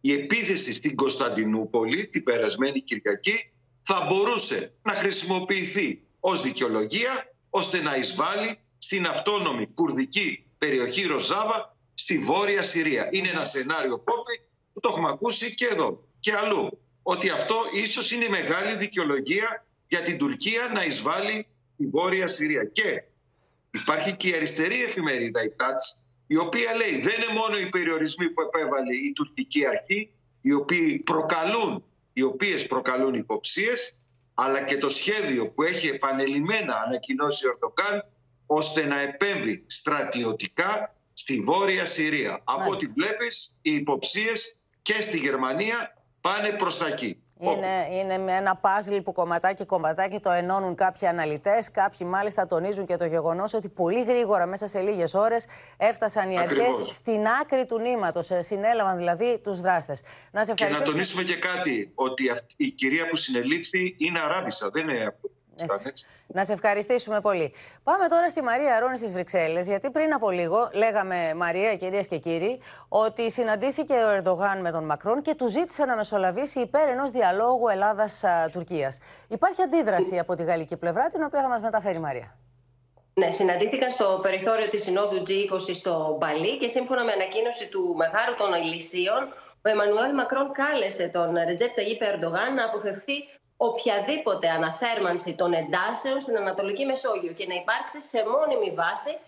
Η επίθεση στην Κωνσταντινούπολη την περασμένη Κυριακή θα μπορούσε να χρησιμοποιηθεί ως δικαιολογία ώστε να εισβάλλει στην αυτόνομη κουρδική περιοχή Ροζάβα στη Βόρεια Συρία. Είναι ένα σενάριο πόπι που το έχουμε ακούσει και εδώ και αλλού. Ότι αυτό ίσως είναι μεγάλη δικαιολογία για την Τουρκία να εισβάλλει τη Βόρεια Συρία. Και υπάρχει και η αριστερή εφημερίδα, η ΤΑΤΣ, η οποία λέει δεν είναι μόνο οι περιορισμοί που επέβαλε η τουρκική αρχή, οι οποίοι προκαλούν, οι οποίες προκαλούν υποψίες, αλλά και το σχέδιο που έχει επανελειμμένα ανακοινώσει ο Ερντογάν ώστε να επέμβει στρατιωτικά στη Βόρεια Συρία. Από ό,τι βλέπεις, οι υποψίες και στη Γερμανία πάνε προς τα εκεί. Είναι, είναι με ένα πάζλ που κομματάκι κομματάκι το ενώνουν κάποιοι αναλυτές. Κάποιοι μάλιστα τονίζουν και το γεγονός ότι πολύ γρήγορα, μέσα σε λίγες ώρες, έφτασαν οι αρχές στην άκρη του νήματος. Ε, συνέλαβαν δηλαδή τους δράστες. Να σε Και να τονίσουμε και κάτι, ότι αυτή, η κυρία που συνελήφθη είναι Αράβισσα, δεν είναι έτσι. Να σε ευχαριστήσουμε πολύ. Πάμε τώρα στη Μαρία Ρόνη στι Βρυξέλλες, γιατί πριν από λίγο λέγαμε, Μαρία, κυρίες και κύριοι, ότι συναντήθηκε ο Ερντογάν με τον Μακρόν και του ζήτησε να μεσολαβήσει υπέρ ενός διαλόγου Ελλάδα-Τουρκία. Υπάρχει αντίδραση από τη γαλλική πλευρά, την οποία θα μας μεταφέρει η Μαρία. Ναι, συναντήθηκαν στο περιθώριο της Συνόδου G20 στο Μπαλί και σύμφωνα με ανακοίνωση του Μεγάρου των Ελυσίων, ο Εμμανουέλ Μακρόν κάλεσε τον Ρετζέπ Ταγίπ Ερντογάν να αποφευθεί οποιαδήποτε αναθέρμανση των εντάσεων στην Ανατολική Μεσόγειο και να υπάρξει σε μόνιμη βάση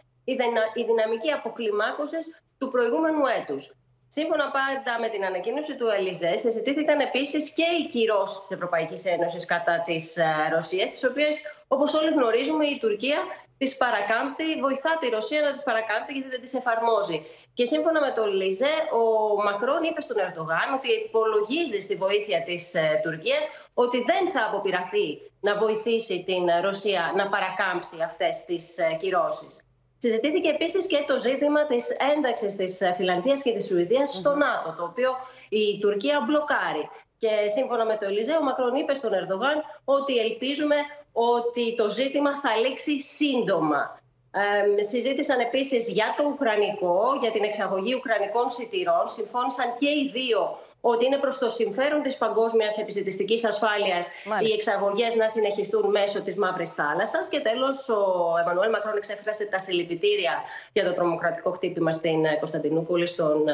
η δυναμική αποκλιμάκωσης του προηγούμενου έτους. Σύμφωνα πάντα με την ανακοίνωση του Ελιζέ, συζητήθηκαν επίσης και οι κυρώσεις της Ευρωπαϊκής Ένωσης κατά της ε, Ρωσίας, τις οποίες, όπως όλοι γνωρίζουμε, η Τουρκία τι παρακάμπτει, βοηθά τη Ρωσία να τι παρακάμπτει γιατί δεν τι εφαρμόζει. Και σύμφωνα με τον Λίζε, ο Μακρόν είπε στον Ερντογάν ότι υπολογίζει στη βοήθεια της ε, Τουρκίας ότι δεν θα αποπειραθεί να βοηθήσει την Ρωσία να παρακάμψει αυτές τις ε, κυρώσεις. Συζητήθηκε επίσης και το ζήτημα της ένταξης της ε, Φιλανδίας και της Σουηδίας στο ΝΑΤΟ, το οποίο η Τουρκία μπλοκάρει. Και σύμφωνα με το Ελιζέ, ο Μακρόν είπε στον Ερντογάν ότι ελπίζουμε ότι το ζήτημα θα λήξει σύντομα. Ε, συζήτησαν επίσης για το Ουκρανικό, για την εξαγωγή Ουκρανικών σιτηρών. Συμφώνησαν και οι δύο ότι είναι προς το συμφέρον της παγκόσμιας επιστημιστικής ασφάλειας οι εξαγωγές να συνεχιστούν μέσω της Μαύρης Θάλασσας. Και τέλος, ο Εμμανουέλ Μακρόν εξέφρασε τα συλληπιτήρια για το τρομοκρατικό χτύπημα στην ε, Κωνσταντινούπολη, στον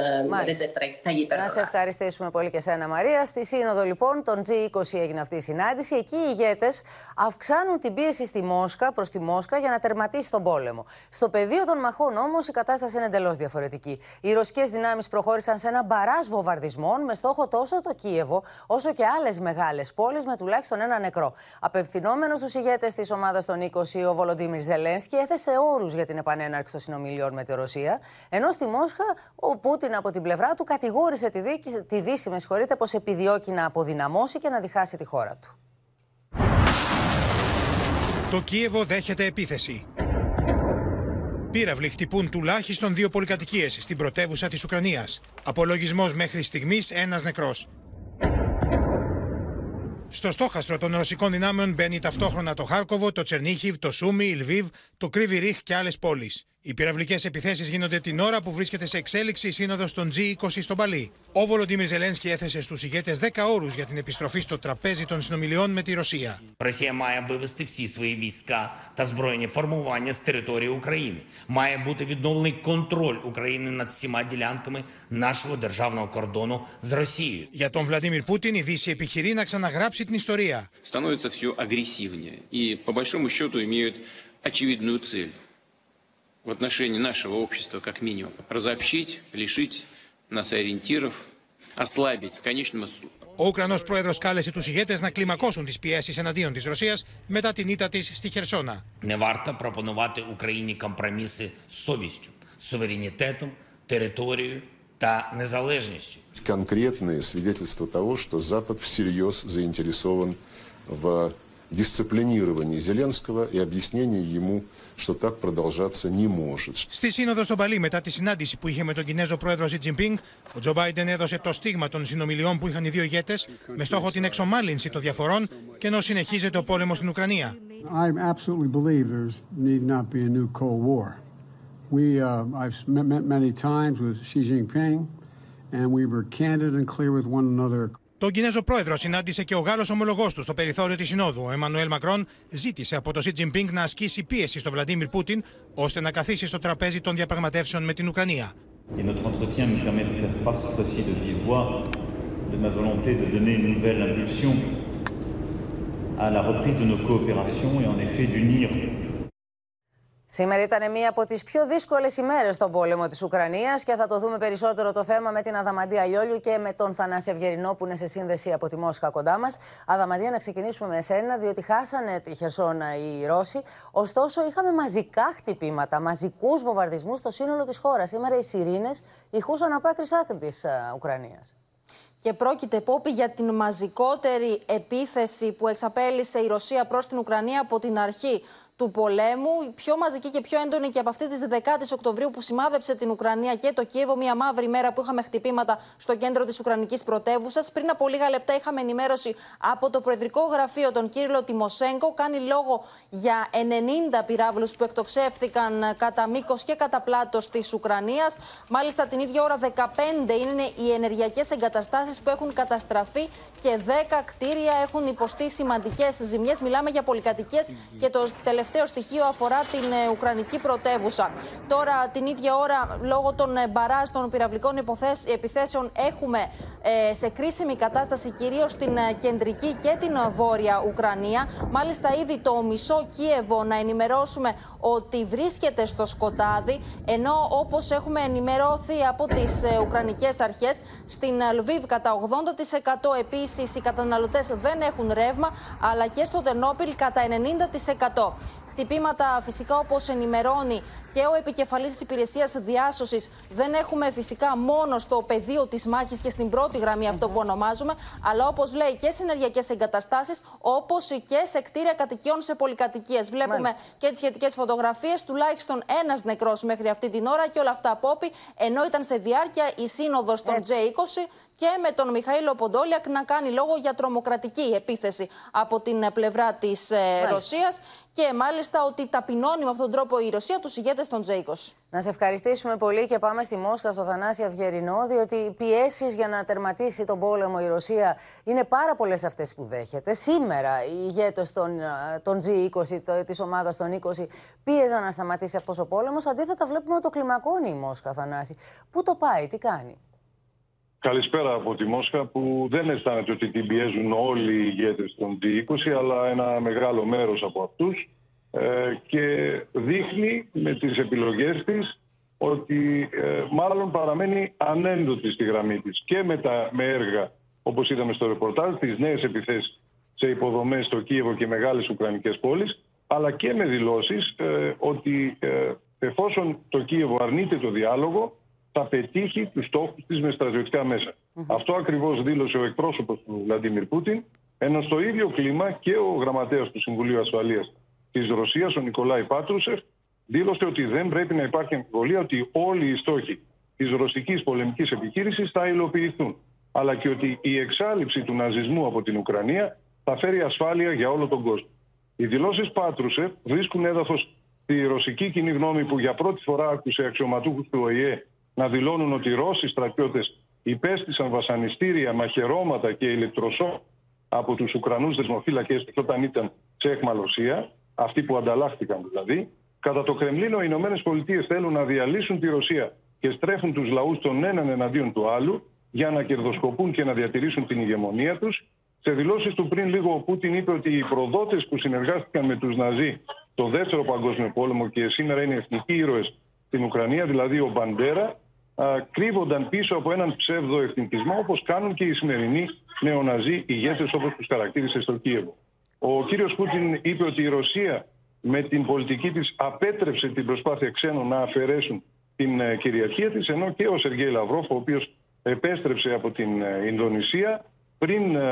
Ρετζεπ Ταγίπερ. Να σε ευχαριστήσουμε πολύ και σένα, Μαρία. Στη Σύνοδο, λοιπόν, των G20 έγινε αυτή η συνάντηση. Εκεί οι ηγέτες αυξάνουν την πίεση στη Μόσχα, προς τη Μόσχα, για να τερματίσει τον πόλεμο. Στο πεδίο των μαχών, όμως, η κατάσταση είναι εντελώς διαφορετική. Οι ρωσικές δυνάμεις προχώρησαν σε ένα μπαράζ βομβαρδισμών με στόχο τόσο το Κίεβο, όσο και άλλες μεγάλες πόλεις με τουλάχιστον ένα νεκρό. Απευθυνόμενος στους ηγέτες της ομάδας των 20, ο Βολοντίμιρ Ζελένσκι έθεσε όρους για την επανέναρξη των συνομιλιών με τη Ρωσία, ενώ στη Μόσχα ο Πούτιν από την πλευρά του κατηγόρησε τη, δίκη, τη Δύση, με συγχωρείτε, πως επιδιώκει να αποδυναμώσει και να διχάσει τη χώρα του. Το Κίεβο δέχεται επίθεση. Πύραυλοι χτυπούν τουλάχιστον δύο πολυκατοικίες στην πρωτεύουσα της Ουκρανίας. Απολογισμός μέχρι στιγμής ένας νεκρός. Στο στόχαστρο των ρωσικών δυνάμεων μπαίνει ταυτόχρονα το Χάρκοβο, το Τσερνίχιβ, το Σούμι, η Λβίβ, το Κρύβι Ρίχ και άλλες πόλεις. Οι πυραυλικέ επιθέσει γίνονται την ώρα που βρίσκεται σε εξέλιξη η σύνοδο των G20 στον Παλί. Ο Βολοντίμιρ Ζελένσκι έθεσε στου ηγέτε 10 όρου για την επιστροφή στο τραπέζι των συνομιλιών με τη Ρωσία. Ρωσία має вивести всі свої війська та збройні формування з території України. Має бути відновлений контроль України над всіма ділянками нашого державного кордону з Росією. Για τον Βλαντίμιρ Πούτιν, η Δύση επιχειρεί να ξαναγράψει την ιστορία. Становится все агрессивнее и, по большому счету, имеют очевидную цель в отношении нашего общества, как минимум, разобщить, лишить нас ориентиров, ослабить в конечном Ο Ουκρανό πρόεδρο κάλεσε του ηγέτε να κλιμακώσουν τι πιέσει εναντίον τη Ρωσία μετά την ήττα τη στη Χερσόνα. Не варто пропонувати Україні компроміси з совістю, суверенітетом, територією та незалежністю. Конкретные свидетельства того, что Запад всерьез заинтересован в дисциплинировании Зеленского и объяснении ему, что так продолжаться не может. Στη σύνοδο στο Παλί, μετά τη συνάντηση που είχε με τον Κινέζο πρόεδρο Ζι Τζιμπίνγκ, ο Τζο Μπάιντεν έδωσε το στίγμα των συνομιλιών που είχαν οι δύο ηγέτε με στόχο την εξομάλυνση των διαφορών και ενώ συνεχίζεται ο πόλεμο στην Ουκρανία. I absolutely believe there's need not be a new Cold War. We, uh, I've met, met many times with Xi Jinping, and we were candid and clear with one another. Τον Κινέζο πρόεδρο συνάντησε και ο Γάλλος ομολογός του στο περιθώριο της Συνόδου. Ο Εμμανουέλ Μακρόν ζήτησε από τον Σι Τζιμπίνγκ να ασκήσει πίεση στον Βλαντίμιρ Πούτιν ώστε να καθίσει στο τραπέζι των διαπραγματεύσεων με την Ουκρανία. Et notre entretien me permet de faire part cette fois-ci de vive voix de ma volonté de donner une nouvelle impulsion à la reprise de nos coopérations et en effet d'unir Σήμερα ήταν μία από τις πιο δύσκολες ημέρες στον πόλεμο της Ουκρανίας και θα το δούμε περισσότερο το θέμα με την Αδαμαντία Λιόλιου και με τον Θανάση Ευγερινό που είναι σε σύνδεση από τη Μόσχα κοντά μας. Αδαμαντία, να ξεκινήσουμε με εσένα, διότι χάσανε τη Χερσόνα οι Ρώσοι. Ωστόσο, είχαμε μαζικά χτυπήματα, μαζικούς βομβαρδισμούς στο σύνολο της χώρας. Σήμερα οι σιρήνες ηχούσαν από άκρης άκρη της Ουκρανίας. Και πρόκειται, Πόπη, για την μαζικότερη επίθεση που εξαπέλυσε η Ρωσία προς την Ουκρανία από την αρχή του πολέμου, πιο μαζική και πιο έντονη και από αυτή τη 10η Οκτωβρίου που σημάδεψε την Ουκρανία και το Κίεβο, μια μαύρη μέρα που είχαμε χτυπήματα στο κέντρο της Ουκρανικής πρωτεύουσας. Πριν από λίγα λεπτά είχαμε ενημέρωση από το Προεδρικό Γραφείο τον κύριο Τιμοσέγκο. Κάνει λόγο για 90 πυράβλους που εκτοξεύθηκαν κατά μήκος και κατά πλάτος της Ουκρανίας. Μάλιστα την ίδια ώρα 15 είναι οι ενεργειακές εγκαταστάσεις που έχουν καταστραφεί και 10 κτίρια έχουν υποστεί σημαντικές ζημιές. Μιλάμε για πολυκατοικίες και το τελευταίο τελευταίο στοιχείο αφορά την ε, Ουκρανική πρωτεύουσα. Τώρα, την ίδια ώρα, λόγω των ε, μπαράζ των πυραυλικών επιθέσεων, έχουμε ε, σε κρίσιμη κατάσταση κυρίως στην κεντρική και την βόρεια Ουκρανία. Μάλιστα, ήδη το μισό Κίεβο να ενημερώσουμε ότι βρίσκεται στο σκοτάδι, ενώ όπως έχουμε ενημερώθει από τις Ουκρανικές αρχές, στην Λβίβ κατά 80% επίσης οι καταναλωτές δεν έχουν ρεύμα, αλλά και στο Τερνόπιλ κατά 90%. Χτυπήματα φυσικά όπως ενημερώνει και ο επικεφαλής της υπηρεσίας διάσωσης δεν έχουμε φυσικά μόνο στο πεδίο της μάχης και στην πρώτη γραμμή αυτό που ονομάζουμε αλλά όπως λέει και σε ενεργειακές εγκαταστάσεις όπως και σε κτίρια κατοικιών σε πολυκατοικίες. Βλέπουμε Μάλιστα. και τις σχετικές φωτογραφίες, τουλάχιστον ένας νεκρός μέχρι αυτή την ώρα και όλα αυτά απόπη ενώ ήταν σε διάρκεια η σύνοδος των J20 και με τον Μιχαήλο Ποντόλιακ να κάνει λόγο για τρομοκρατική επίθεση από την πλευρά της ε, Ρωσίας. Και μάλιστα ότι ταπεινώνει με αυτόν τον τρόπο η Ρωσία τους ηγέτες των J20. Να σε ευχαριστήσουμε πολύ και πάμε στη Μόσχα, στο Θανάση Αυγερινό, διότι οι πιέσεις για να τερματίσει τον πόλεμο η Ρωσία είναι πάρα πολλές αυτές που δέχεται. Σήμερα οι ηγέτες των, των G20, της ομάδας των 20, πίεζαν να σταματήσει αυτός ο πόλεμος. Αντίθετα, βλέπουμε ότι το κλιμακώνει η Μόσχα, Θανάση. Πού το πάει, τι κάνει; Καλησπέρα από τη Μόσχα που δεν αισθάνεται ότι την πιέζουν όλοι οι ηγέτες των G20 αλλά ένα μεγάλο μέρος από αυτούς ε, και δείχνει με τις επιλογές της ότι ε, μάλλον παραμένει ανένδοτη στη γραμμή της και με, τα, με έργα όπως είδαμε στο ρεπορτάζ, τις νέες επιθέσεις σε υποδομές στο Κίεβο και μεγάλες ουκρανικές πόλεις αλλά και με δηλώσεις ε, ότι εφόσον το Κίεβο αρνείται το διάλογο θα πετύχει τους στόχους της με στρατιωτικά μέσα. Αυτό ακριβώς δήλωσε ο εκπρόσωπος του Βλαντίμιρ Πούτιν, ενώ στο ίδιο κλίμα και ο γραμματέας του Συμβουλίου Ασφαλείας της Ρωσίας, ο Νικολάη Πάτρουσεφ, δήλωσε ότι δεν πρέπει να υπάρχει αμφιβολία ότι όλοι οι στόχοι της ρωσικής πολεμικής επιχείρησης θα υλοποιηθούν. Αλλά και ότι η εξάλληψη του ναζισμού από την Ουκρανία θα φέρει ασφάλεια για όλο τον κόσμο. Οι δηλώσεις Πάτρουσεφ βρίσκουν έδαφος στη ρωσική κοινή γνώμη που για πρώτη φορά άκουσε αξιωματούχους του ΟΗΕ να δηλώνουν ότι οι Ρώσοι στρατιώτες υπέστησαν βασανιστήρια, μαχαιρώματα και ηλεκτροσό από τους Ουκρανούς δεσμοφύλακες τους όταν ήταν σε εκμαλωσία, αυτοί που ανταλλάχθηκαν δηλαδή, κατά το Κρεμλίνο οι Ηνωμένες Πολιτείες θέλουν να διαλύσουν τη Ρωσία και στρέφουν τους λαούς τον έναν εναντίον του άλλου για να κερδοσκοπούν και να διατηρήσουν την ηγεμονία τους. Σε δηλώσεις του πριν λίγο ο Πούτιν είπε ότι οι προδότες που συνεργάστηκαν με τους Ναζί το δεύτερο παγκόσμιο πόλεμο και σήμερα είναι εθνικοί ήρωες στην Ουκρανία, δηλαδή ο Μπαντέρα, κρύβονταν πίσω από έναν ψεύδο εθνικισμό όπως κάνουν και οι σημερινοί νεοναζί ηγέτες όπως τους χαρακτήρισε στο Κίεβο. Ο κύριος Πούτιν είπε ότι η Ρωσία με την πολιτική της απέτρεψε την προσπάθεια ξένων να αφαιρέσουν την ε, κυριαρχία της, ενώ και ο Σεργέη Λαυρόφ, ο οποίος επέστρεψε από την ε, Ινδονησία πριν ε,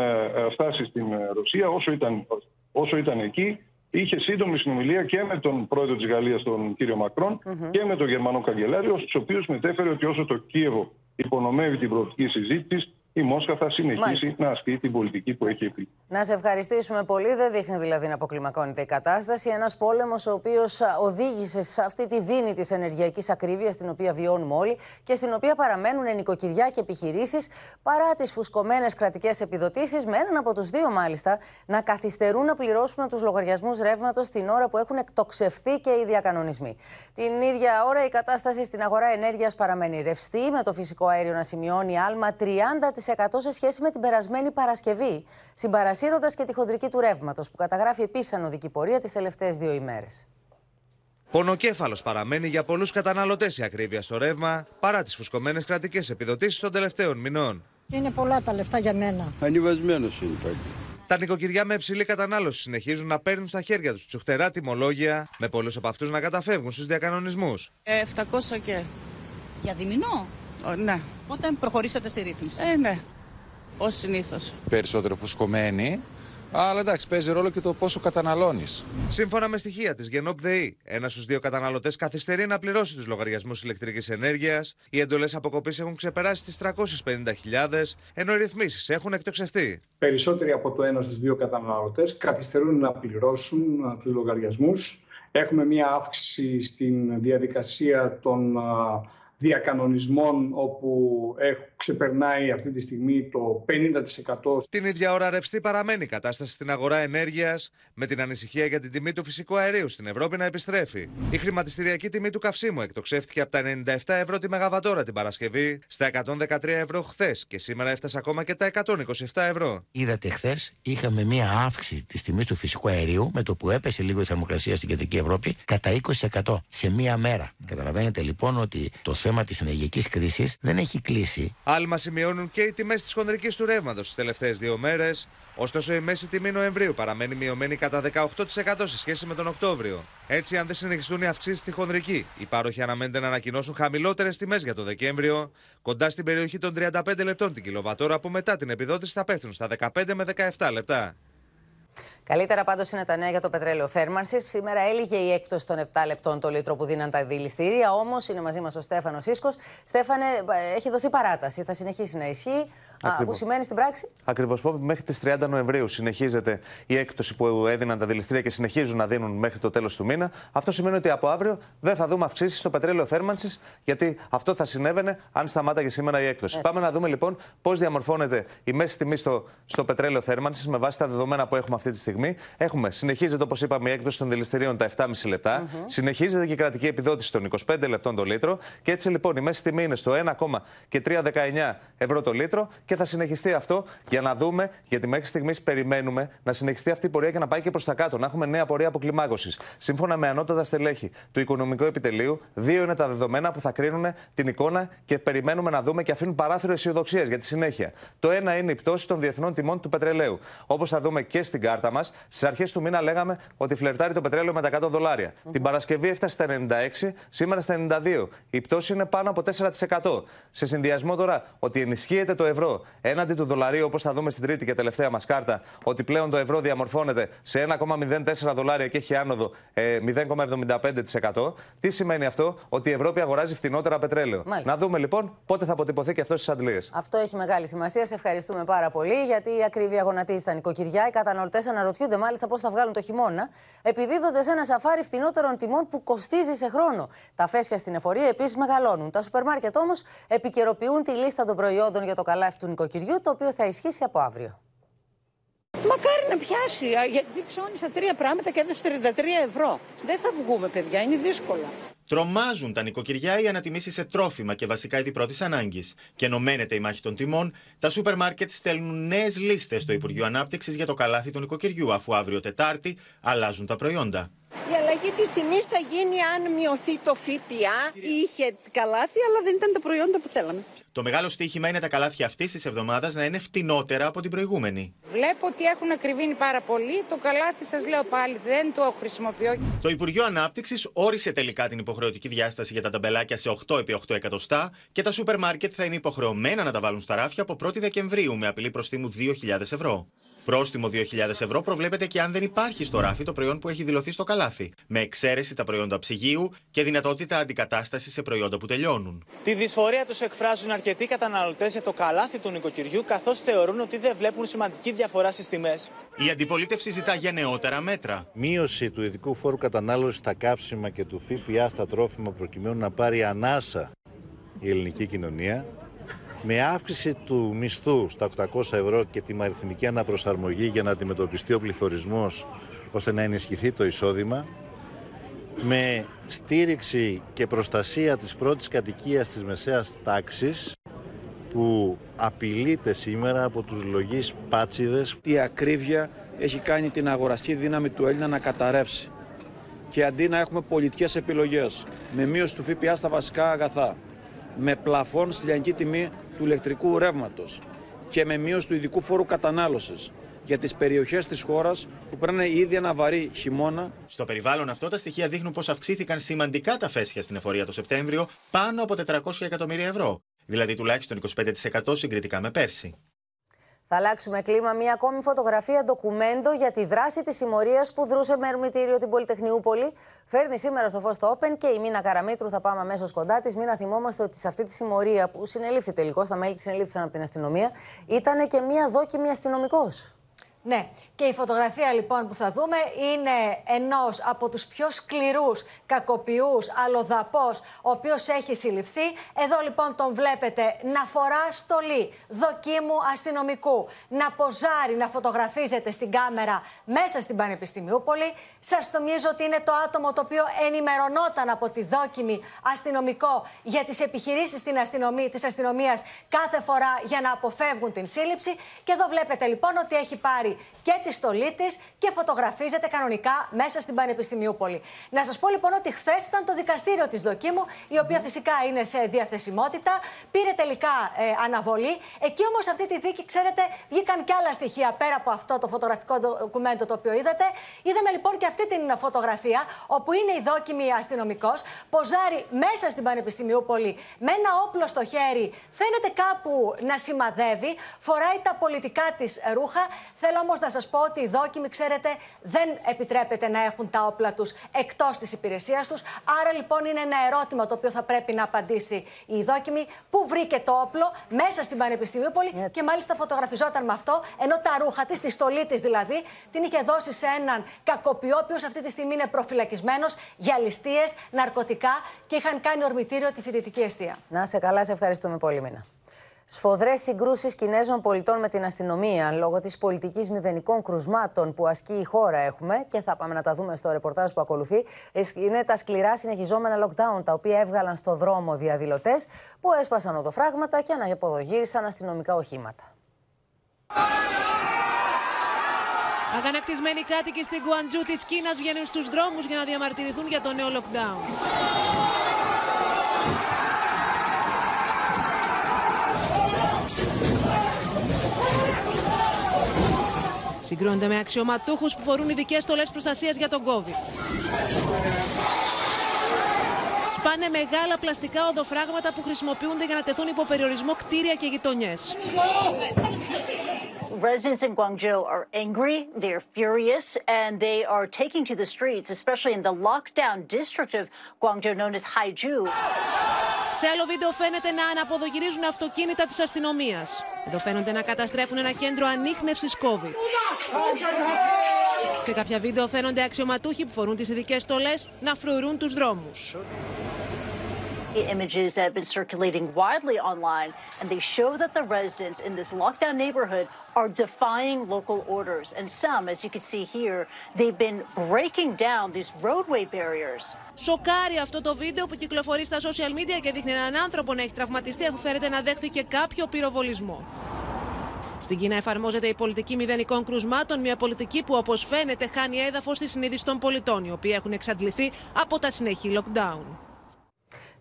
φτάσει στην Ρωσία, όσο ήταν, όσο ήταν εκεί, είχε σύντομη συνομιλία και με τον πρόεδρο της Γαλλίας, τον κύριο Μακρόν, και με τον Γερμανό Καγκελάριο, στους οποίους μετέφερε ότι όσο το Κίεβο υπονομεύει την προοπτική συζήτησης, η Μόσχα θα συνεχίσει Μάλιστα. να ασκεί την πολιτική που έχει πει. Να σε ευχαριστήσουμε πολύ. Δεν δείχνει δηλαδή να αποκλιμακώνεται η κατάσταση. Ένας πόλεμος ο οποίος οδήγησε σε αυτή τη δίνη της ενεργειακής ακρίβειας, την οποία βιώνουμε όλοι και στην οποία παραμένουν νοικοκυριά και επιχειρήσεις παρά τις φουσκωμένες κρατικές επιδοτήσεις, με έναν από τους δύο μάλιστα να καθυστερούν να πληρώσουν τους λογαριασμούς ρεύματος την ώρα που έχουν εκτοξευθεί και οι διακανονισμοί. Την ίδια ώρα η κατάσταση στην αγορά ενέργειας παραμένει ρευστή, με το φυσικό αέριο να σημειώνει άλμα 30% σε σχέση με την περασμένη Παρασκευή, συμπαρασύροντας και τη χοντρική του ρεύματος, που καταγράφει επίσης ανωδική πορεία τις τελευταίες δύο ημέρες. Πονοκέφαλος παραμένει για πολλούς καταναλωτές η ακρίβεια στο ρεύμα παρά τις φουσκωμένες κρατικές επιδοτήσεις των τελευταίων μηνών. Είναι πολλά τα λεφτά για μένα. Ανιβασμένο είναι πάλι. Τα νοικοκυριά με υψηλή κατανάλωση συνεχίζουν να παίρνουν στα χέρια τους τσουχτερά τιμολόγια, με πολλούς από αυτούς να καταφεύγουν στους διακανονισμούς. Ε, 700 και. Για διμηνό; Ναι. Όταν προχωρήσατε στη ρύθμιση. Ε, ναι. Ω συνήθως. Περισσότερο φουσκωμένοι. Αλλά εντάξει, παίζει ρόλο και το πόσο καταναλώνεις. Σύμφωνα με στοιχεία της Γενόπ ΔΕΗ, ένας στους δύο καταναλωτές καθυστερεί να πληρώσει τους λογαριασμούς ηλεκτρικής ενέργειας. Οι εντολές αποκοπής έχουν ξεπεράσει τις 350.000, ενώ οι ρυθμίσεις έχουν εκτοξευτεί. Περισσότεροι από το ένα στους δύο καταναλωτές καθυστερούν να πληρώσουν τους λογαριασμούς. Έχουμε μια αύξηση στην διαδικασία των διακανονισμών όπου ξεπερνάει αυτή τη στιγμή το 50%. Την ίδια ώρα ρευστή παραμένει η κατάσταση στην αγορά ενέργειας, με την ανησυχία για την τιμή του φυσικού αερίου στην Ευρώπη να επιστρέφει. Η χρηματιστηριακή τιμή του καυσίμου εκτοξεύτηκε από τα 97 ευρώ τη Μεγαβατόρα την Παρασκευή στα 113 ευρώ χθες και σήμερα έφτασε ακόμα και τα 127 ευρώ. Είδατε χθες είχαμε μία αύξηση της τιμής του φυσικού αερίου με το που έπεσε λίγο η θερμοκρασία στην κεντρική Ευρώπη κατά 20% σε μία μέρα. Καταλαβαίνετε λοιπόν ότι το θέμα της ενεργειακής κρίσης δεν έχει κλείσει. Άλμα σημειώνουν και οι τιμές της χονδρικής του ρεύματος τις τελευταίες δύο μέρες. Ωστόσο, η μέση τιμή Νοεμβρίου παραμένει μειωμένη κατά 18% σε σχέση με τον Οκτώβριο. Έτσι, αν δεν συνεχιστούν οι αυξήσεις στη χονδρική, οι πάροχοι αναμένεται να ανακοινώσουν χαμηλότερες τιμές για το Δεκέμβριο, κοντά στην περιοχή των 35 λεπτών την κιλοβατόρα, που μετά την επιδότηση θα πέφτουν στα 15 με 17 λεπτά. Καλύτερα πάντως είναι τα νέα για το πετρέλαιο θέρμανση. Σήμερα έλυγε η έκπτωση των 7 λεπτών το λίτρο που δίναν τα δηληστήρια. Όμως είναι μαζί μας ο Στέφανος Σίσκο. Στέφανε, ε, έχει δοθεί παράταση. Θα συνεχίσει να ισχύει. Α, που σημαίνει στην πράξη; Ακριβώς. Μέχρι τις 30 Νοεμβρίου συνεχίζεται η έκπτωση που έδιναν τα δηληστήρια και συνεχίζουν να δίνουν μέχρι το τέλος του μήνα. Αυτό σημαίνει ότι από αύριο δεν θα δούμε αυξήσεις στο πετρέλαιο θέρμανσης, γιατί αυτό θα συνέβαινε αν σταμάταγε σήμερα η έκπτωση. Έτσι. Πάμε να δούμε λοιπόν πώς διαμορφώνεται η μέση τιμή στο, στο πετρέλαιο θέρμανσης με βάση τα δεδομένα που έχουμε αυτή τη στιγμή στιγμή. Έχουμε, συνεχίζεται όπως είπαμε η έκδοση των δηληστηρίων τα 7,5 λεπτά. Mm-hmm. Συνεχίζεται και η κρατική επιδότηση των 25 λεπτών το λίτρο. Και έτσι λοιπόν η μέση τιμή είναι στο 1,319 ευρώ το λίτρο και θα συνεχιστεί αυτό για να δούμε, γιατί μέχρι στιγμής περιμένουμε να συνεχιστεί αυτή η πορεία και να πάει και προς τα κάτω. Να έχουμε νέα πορεία αποκλιμάκωσης. Σύμφωνα με ανώτατα στελέχη του Οικονομικού Επιτελείου, δύο είναι τα δεδομένα που θα κρίνουν την εικόνα και περιμένουμε να δούμε και αφήνουν παράθυρο αισιοδοξίας για τη συνέχεια. Το ένα είναι η πτώση των διεθνών τιμών του πετρελαίου. Όπως θα δούμε και στην κάρτα μας, Στις αρχές του μήνα λέγαμε ότι φλερτάρει το πετρέλαιο με τα 100 δολάρια. Την Παρασκευή έφτασε στα 96, σήμερα στα 92. Η πτώση είναι πάνω από 4%. Σε συνδυασμό τώρα ότι ενισχύεται το ευρώ έναντι του δολαρίου, όπως θα δούμε στην τρίτη και τελευταία μας κάρτα, ότι πλέον το ευρώ διαμορφώνεται σε 1,04 δολάρια και έχει άνοδο 0,75%. Τι σημαίνει αυτό, ότι η Ευρώπη αγοράζει φθηνότερα πετρέλαιο. Μάλιστα. Να δούμε λοιπόν πότε θα αποτυπωθεί και αυτός στις αντλίες. Αυτό έχει μεγάλη σημασία. Σε ευχαριστούμε πάρα πολύ, γιατί η ακρίβεια γονατίζει στα νοικοκυριά. Οι καταναλωτές αναρωτιούνται μάλιστα πώς θα βγάλουν το χειμώνα, επιδίδονται σε ένα σαφάρι φθηνότερων τιμών που κοστίζει σε χρόνο. Τα φέσια στην εφορία επίσης μεγαλώνουν. Τα σούπερ μάρκετ όμως επικαιροποιούν τη λίστα των προϊόντων για το καλάφι του νοικοκυριού, το οποίο θα ισχύσει από αύριο. Μακάρι να πιάσει, γιατί ψώνισα τρία πράγματα και έδωσε 33 ευρώ. Δεν θα βγούμε, παιδιά, είναι δύσκολα. Τρομάζουν τα νοικοκυριά οι ανατιμήσεις σε τρόφιμα και βασικά είδη πρώτη ανάγκης. Και ενωμένεται η μάχη των τιμών, τα σούπερ μάρκετ στέλνουν νέες λίστες στο Υπουργείο Ανάπτυξης για το καλάθι του νοικοκυριού, αφού αύριο Τετάρτη αλλάζουν τα προϊόντα. Η αλλαγή της τιμής θα γίνει αν μειωθεί το ΦΠΑ. Είχε καλάθι, αλλά δεν ήταν τα προϊόντα που θέλαμε. Το μεγάλο στοίχημα είναι τα καλάθια αυτής της εβδομάδας να είναι φτηνότερα από την προηγούμενη. Βλέπω ότι έχουν ακριβήνει πάρα πολύ. Το καλάθι σας λέω πάλι δεν το χρησιμοποιώ. Το Υπουργείο Ανάπτυξης όρισε τελικά την υποχρεωτική διάσταση για τα ταμπελάκια σε 8 επί 8 εκατοστά και τα σούπερ μάρκετ θα είναι υποχρεωμένα να τα βάλουν στα ράφια από 1η Δεκεμβρίου με απειλή προστίμου 2.000 ευρώ. Πρόστιμο 2.000 ευρώ προβλέπεται και αν δεν υπάρχει στο ράφι το προϊόν που έχει δηλωθεί στο καλάθι, με εξαίρεση τα προϊόντα ψυγείου και δυνατότητα αντικατάστασης σε προϊόντα που τελειώνουν. Τη δυσφορία τους εκφράζουν αρκετοί καταναλωτές για το καλάθι του νοικοκυριού, καθώς θεωρούν ότι δεν βλέπουν σημαντική διαφορά στις τιμές. Η αντιπολίτευση ζητά γενναιότερα μέτρα. Μείωση του ειδικού φόρου κατανάλωσης στα καύσιμα και του ΦΠΑ στα τρόφιμα προκειμένου να πάρει ανάσα η ελληνική κοινωνία με αύξηση του μισθού στα 800 ευρώ και τη αριθμική αναπροσαρμογή για να αντιμετωπιστεί ο πληθωρισμός ώστε να ενισχυθεί το εισόδημα, με στήριξη και προστασία της πρώτης κατοικίας της μεσαίας τάξης που απειλείται σήμερα από τους λογείς πάτσιδες. Η ακρίβεια έχει κάνει την αγοραστική δύναμη του Έλληνα να καταρρεύσει και αντί να έχουμε πολιτικές επιλογές με μείωση του ΦΠΑ στα βασικά αγαθά, με πλαφόν στη λιανική τιμή του ηλεκτρικού ρεύματος και με μείωση του ειδικού φόρου κατανάλωσης για τις περιοχές της χώρας που παίρνουν ήδη ένα βαρύ χειμώνα. Στο περιβάλλον αυτό, τα στοιχεία δείχνουν πως αυξήθηκαν σημαντικά τα φέσια στην εφορία το Σεπτέμβριο πάνω από 400 εκατομμύρια ευρώ, δηλαδή τουλάχιστον 25% συγκριτικά με πέρσι. Θα αλλάξουμε κλίμα. Μία ακόμη φωτογραφία ντοκουμέντο για τη δράση της συμμορίας που δρούσε με ερμητήριο την Πολυτεχνιούπολη. Φέρνει σήμερα στο φως το Open και η Μίνα Καραμίτρου θα πάμε αμέσως κοντά της. Μίνα, θυμόμαστε ότι σε αυτή τη συμμορία που συνελήφθη τελικώς, τα μέλη της συνελήφθησαν από την αστυνομία, ήταν και μία δόκιμη αστυνομικός. Ναι, και η φωτογραφία λοιπόν που θα δούμε είναι ενός από τους πιο σκληρούς κακοποιούς, αλλοδαπός, ο οποίος έχει συλληφθεί. Εδώ λοιπόν τον βλέπετε να φορά στολή δοκίμου αστυνομικού, να ποζάρει, να φωτογραφίζεται στην κάμερα μέσα στην Πανεπιστημιούπολη. Σας θυμίζω ότι είναι το άτομο το οποίο ενημερωνόταν από τη δόκιμη αστυνομικό για τις επιχειρήσεις της αστυνομία, της αστυνομίας κάθε φορά για να αποφεύγουν την σύλληψη. Και εδώ βλέπετε λοιπόν ότι έχει πάρει και τη στολή της και φωτογραφίζεται κανονικά μέσα στην Πανεπιστημιούπολη. Να σας πω λοιπόν ότι χθες ήταν το δικαστήριο της Δοκίμου, η οποία φυσικά είναι σε διαθεσιμότητα. Πήρε τελικά ε, αναβολή. Εκεί όμως αυτή τη δίκη, ξέρετε, βγήκαν και άλλα στοιχεία πέρα από αυτό το φωτογραφικό ντοκουμέντο το οποίο είδατε. Είδαμε λοιπόν και αυτή την φωτογραφία, όπου είναι η δόκιμη αστυνομικός, ποζάρει μέσα στην Πανεπιστημιούπολη με ένα όπλο στο χέρι, φαίνεται κάπου να σημαδεύει, φοράει τα πολιτικά της ρούχα. Θέλω όμως να σας πω ότι οι δόκιμοι, ξέρετε, δεν επιτρέπεται να έχουν τα όπλα τους εκτός της υπηρεσίας τους. Άρα λοιπόν είναι ένα ερώτημα το οποίο θα πρέπει να απαντήσει η δόκιμη. Πού βρήκε το όπλο; Μέσα στην Πανεπιστημίουπολη και μάλιστα φωτογραφιζόταν με αυτό, ενώ τα ρούχα της, τη στολή της δηλαδή, την είχε δώσει σε έναν κακοποιό, ο οποίος αυτή τη στιγμή είναι προφυλακισμένος για ληστείες, ναρκωτικά και είχαν κάνει ορμητήριο τη φοιτητική αιστεία. Να σε καλά, σε ευχαριστούμε πολύ, Μίνα. Σφοδρές συγκρούσεις Κινέζων πολιτών με την αστυνομία λόγω της πολιτικής μηδενικών κρουσμάτων που ασκεί η χώρα έχουμε και θα πάμε να τα δούμε στο ρεπορτάζ που ακολουθεί. Είναι τα σκληρά συνεχιζόμενα lockdown τα οποία έβγαλαν στο δρόμο διαδηλωτές που έσπασαν οδοφράγματα και αναποδογύρισαν αστυνομικά οχήματα. Αγανακτισμένοι κάτοικοι στην Κουαντζού της Κίνας βγαίνουν στους δρόμους για να διαμαρτυρηθούν για το νέο lockdown. Συγκρίνονται με αξιωματούχους που φορούν ειδικές στολές προστασίας για τον COVID. Σπάνε μεγάλα πλαστικά οδοφράγματα που χρησιμοποιούνται για να τεθούν υπό περιορισμό κτίρια και γειτονιές. Residents in Guangzhou are angry, they are furious, and they are taking to the streets, especially in the lockdown district of Guangzhou known as Haiju. Σε άλλο βίντεο φαίνεται να αναποδογυρίζουν αυτοκίνητα της αστυνομίας. Εδώ φαίνονται να καταστρέφουν ένα κέντρο ανείχνευσης COVID. Σε κάποια βίντεο φαίνονται αξιωματούχοι που φορούν τις ειδικές στολές να φρουρούν τους δρόμους. The images have been circulating widely online, and they show that the residents in this lockdown neighborhood are defying local orders. And some, as you can see here, they've been breaking down these roadway barriers. Σοκάρει αυτό το βίντεο που κυκλοφορεί στα social media και δείχνει έναν άνθρωπο να έχει τραυματιστεί αφού φέρεται να δέχθηκε κάποιο πυροβολισμό. Στην Κίνα εφαρμόζεται η πολιτική μηδενικών κρουσμάτων, μια πολιτική που όπως φαίνεται χάνει έδαφος στη συνείδηση των πολιτών, οι οποίοι έχουν εξαντληθεί από τα συνεχή lockdown.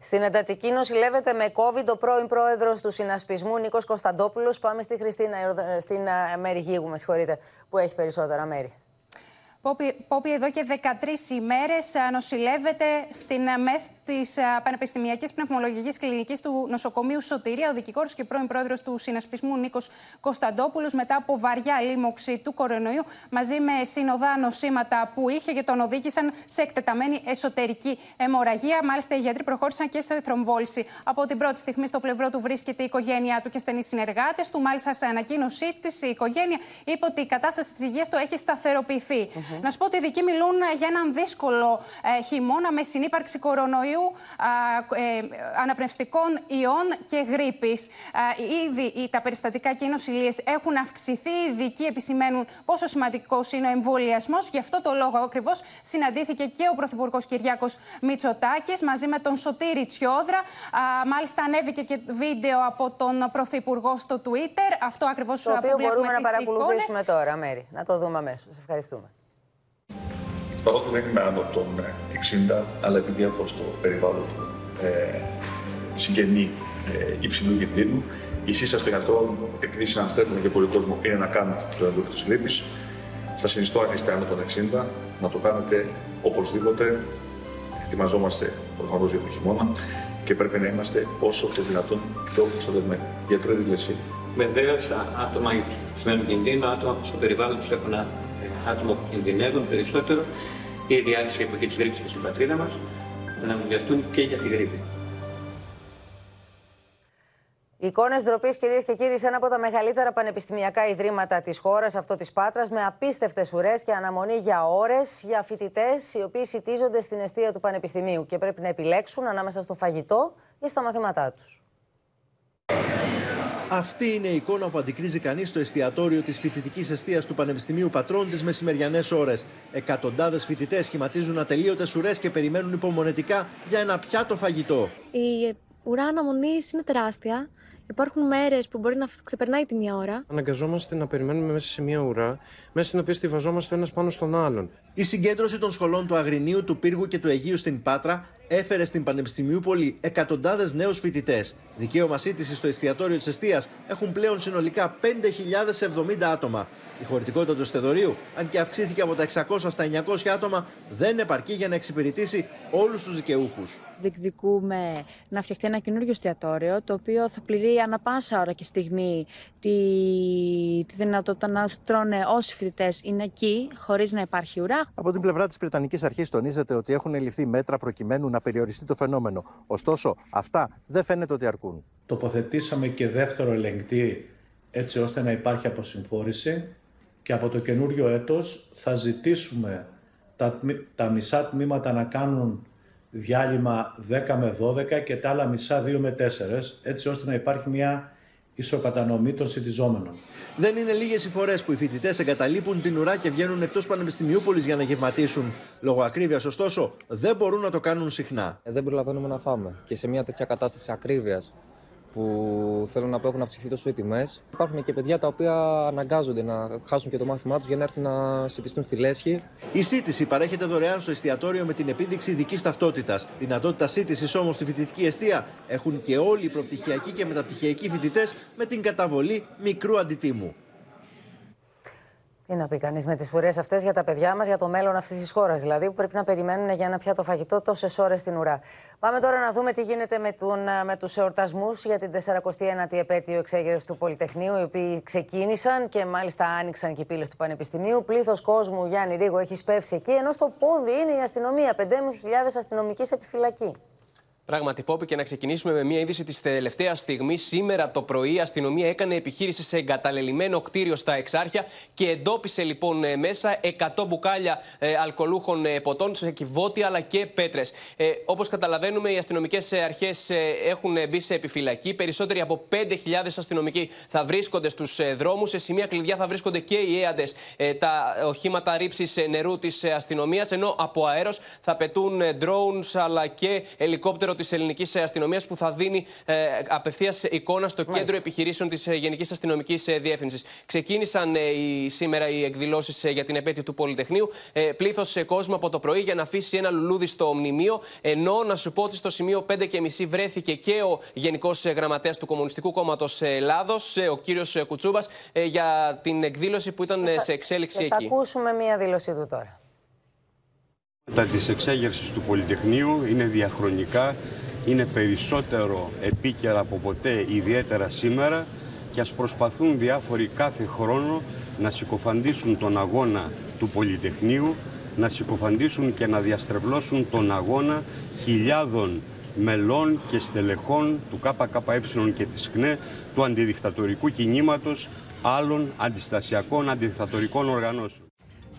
Στην εντατική νοσηλεύεται με COVID ο πρώην πρόεδρος του συνασπισμού Νίκος Κωνσταντόπουλος. Πάμε στη Χριστίνα, στην Μέρη Γίγου, με συγχωρείτε, που έχει περισσότερα μέρη. Πόπη, εδώ και 13 ημέρες νοσηλεύεται στην ΜΕΘ της Πανεπιστημιακής Πνευμολογικής Κλινικής του Νοσοκομείου Σωτηρία, ο δικηγόρος και πρώην πρόεδρος του Συνασπισμού Νίκος Κωνσταντόπουλος, μετά από βαριά λίμωξη του κορονοϊού, μαζί με συνοδά νοσήματα που είχε και τον οδήγησαν σε εκτεταμένη εσωτερική αιμορραγία. Μάλιστα, οι γιατροί προχώρησαν και σε θρομβόληση. Από την πρώτη στιγμή στο πλευρό του βρίσκεται η οικογένειά του και στενοί συνεργάτες του. Μάλιστα, σε ανακοίνωσή της, η οικογένεια είπε ότι η κατάσταση της υγείας του έχει σταθεροποιηθεί. Να σου πω ότι οι ειδικοί μιλούν για έναν δύσκολο ε, χειμώνα με συνύπαρξη κορονοϊού, ε, αναπνευστικών ιών και γρήπης. Ήδη τα περιστατικά και οι νοσηλίες έχουν αυξηθεί. Οι ειδικοί επισημαίνουν πόσο σημαντικός είναι ο εμβολιασμός. Γι' αυτό το λόγο ακριβώς συναντήθηκε και ο Πρωθυπουργός Κυριάκος Μητσοτάκης μαζί με τον Σωτήρη Τσιόδρα. Μάλιστα, ανέβηκε και βίντεο από τον Πρωθυπουργό στο Twitter. Αυτό ακριβώς που μπορούμε να παρακολουθήσουμε τώρα, Μέρη. Να το δούμε αμέσως. Ευχαριστούμε. Παρότι δεν είμαι άνω των 60, αλλά επειδή έχω στο περιβάλλον ε, συγγενή ε, υψηλού κινδύνου, η σύσταση των γιατρών, επειδή συναστρέφουμε και πολύ κόσμο, είναι να κάνετε το εντούχο της λύπης. Σας συνιστώ, αν είστε άνω των 60, να το κάνετε οπωσδήποτε. Ετοιμαζόμαστε προφανώς για το χειμώνα και πρέπει να είμαστε όσο το δυνατόν πιο προστατευμένοι. Γιατρό, εσύ. Βεβαίω, άτομα υψηλού κινδύνου, άτομα που στο περιβάλλον τους έχουν άτομα που κινδυνεύουν περισσότερο, ήδη άρχισε η εποχή της γρήπη στην πατρίδα μας, να εμβολιαστούν και για τη γρήπη. Εικόνες ντροπής, κυρίες και κύριοι, σε ένα από τα μεγαλύτερα πανεπιστημιακά ιδρύματα της χώρας, αυτό της Πάτρας, με απίστευτες ουρές και αναμονή για ώρες για φοιτητές οι οποίοι σητίζονται στην αιστεία του Πανεπιστημίου και πρέπει να επιλέξουν ανάμεσα στο φαγητό ή στα μαθήματά τους. Αυτή είναι η εικόνα που αντικρίζει κανείς στο εστιατόριο της φοιτητικής αιστείας του Πανεπιστημίου Πατρών τι μεσημεριανές ώρες. Εκατοντάδες φοιτητές σχηματίζουν ατελείωτες ουρές και περιμένουν υπομονετικά για ένα πιάτο φαγητό. Η ουρά αναμονή είναι τεράστια. Υπάρχουν μέρες που μπορεί να ξεπερνάει τη μία ώρα. Αναγκαζόμαστε να περιμένουμε μέσα σε μία ουρά, μέσα στην οποία στηβαζόμαστε ένας πάνω στον άλλον. Η συγκέντρωση των σχολών του Αγρινίου, του Πύργου και του Αιγείου στην Πάτρα έφερε στην Πανεπιστημίου Πόλη εκατοντάδες νέους φοιτητές. Δικαίωμα σύντησης στο εστιατόριο της Εστίας έχουν πλέον συνολικά 5.070 άτομα. Η χωρητικότητα του στεδορίου, αν και αυξήθηκε από τα 600 στα 900 άτομα, δεν επαρκεί για να εξυπηρετήσει όλους τους δικαιούχους. Διεκδικούμε να φτιαχτεί ένα καινούριο εστιατόριο, το οποίο θα πληρεί ανα πάσα ώρα και στιγμή τη, τη δυνατότητα να τρώνε όσοι φοιτητές είναι εκεί, χωρίς να υπάρχει ουρά. Από την πλευρά της Βρετανικής Αρχής τονίζεται ότι έχουν ληφθεί μέτρα προκειμένου να περιοριστεί το φαινόμενο. Ωστόσο, αυτά δεν φαίνεται ότι αρκούν. Τοποθετήσαμε και δεύτερο ελεγκτή έτσι ώστε να υπάρχει αποσυμφόρηση και από το καινούριο έτος θα ζητήσουμε τα, τα μισά τμήματα να κάνουν διάλειμμα 10 με 12 και τα άλλα μισά 2 με 4, έτσι ώστε να υπάρχει μια ισοκατανομή των συντιζόμενων. Δεν είναι λίγες οι φορές που οι φοιτητές εγκαταλείπουν την ουρά και βγαίνουν εκτός Πανεπιστημιούπολης για να γευματίσουν. Λόγω ακρίβειας, ωστόσο, δεν μπορούν να το κάνουν συχνά. Ε, δεν προλαβαίνουμε να φάμε. Και σε μια τέτοια κατάσταση ακρίβειας που θέλουν να έχουν αυξηθεί τόσο οι τιμές. Υπάρχουν και παιδιά τα οποία αναγκάζονται να χάσουν και το μάθημά τους για να έρθουν να συντηστούν στη λέσχη. Η σύντηση παρέχεται δωρεάν στο εστιατόριο με την επίδειξη ειδικής ταυτότητας. Δυνατότητα σύντησης όμως στη φοιτητική αιστεία έχουν και όλοι οι προπτυχιακοί και μεταπτυχιακοί φοιτητές με την καταβολή μικρού αντιτίμου. Τι να πει κανείς με τις φουρέ αυτές για τα παιδιά μας, για το μέλλον αυτής της χώρας δηλαδή, που πρέπει να περιμένουν για ένα πιάτο φαγητό τόσες ώρες στην ουρά. Πάμε τώρα να δούμε τι γίνεται με, τον, με τους εορτασμούς για την 49η επέτειο εξέγερσης του Πολυτεχνείου, οι οποίοι ξεκίνησαν και μάλιστα άνοιξαν και οι πύλες του Πανεπιστημίου. Πλήθος κόσμου, Γιάννη Ρίγο, έχει σπεύσει εκεί, ενώ στο πόδι είναι η αστυνομία. 5.500 αστυνομικοί σε επιφυλακή. Πράγματι, Πόπη, και να ξεκινήσουμε με μια είδηση της τελευταίας στιγμής. Σήμερα το πρωί η αστυνομία έκανε επιχείρηση σε εγκαταλελειμμένο κτίριο στα Εξάρχεια και εντόπισε λοιπόν ε, μέσα 100 μπουκάλια ε, αλκοολούχων ε, ποτών σε κυβότια αλλά και πέτρες. Ε, Όπως καταλαβαίνουμε, οι αστυνομικές αρχές ε, έχουν μπει σε επιφυλακή. Περισσότεροι από 5.000 αστυνομικοί θα βρίσκονται στους ε, δρόμους. Σε σημεία κλειδιά θα βρίσκονται και οι έαντες, ε, τα οχήματα ρήψης νερού της αστυνομίας. Ενώ από αέρος θα πετούν drones αλλά και ελικόπτερο της ελληνικής αστυνομίας που θα δίνει ε, απευθείας εικόνα στο κέντρο επιχειρήσεων της Γενικής Αστυνομικής Διεύθυνσης. Ξεκίνησαν ε, οι, σήμερα οι εκδηλώσεις για την επέτειο του Πολυτεχνείου. Ε, Πλήθος κόσμο από το πρωί για να αφήσει ένα λουλούδι στο μνημείο. Ενώ να σου πω ότι στο σημείο 5.30 βρέθηκε και ο Γενικός Γραμματέας του Κομμουνιστικού Κόμματος Ελλάδος, ο κύριος Κουτσούμπας, για την εκδήλωση που ήταν σε εξέλιξη Θα εκεί. ακούσουμε μία δήλωσή του τώρα. Τα της εξέγερσης του Πολυτεχνείου είναι διαχρονικά, είναι περισσότερο επίκαιρα από ποτέ, ιδιαίτερα σήμερα και ας προσπαθούν διάφοροι κάθε χρόνο να συκοφαντήσουν τον αγώνα του Πολυτεχνείου, να συκοφαντήσουν και να διαστρεβλώσουν τον αγώνα χιλιάδων μελών και στελεχών του ΚΚΕ και της ΚΝΕ, του αντιδικτατορικού κινήματος, άλλων αντιστασιακών αντιδικτατορικών οργανώσεων.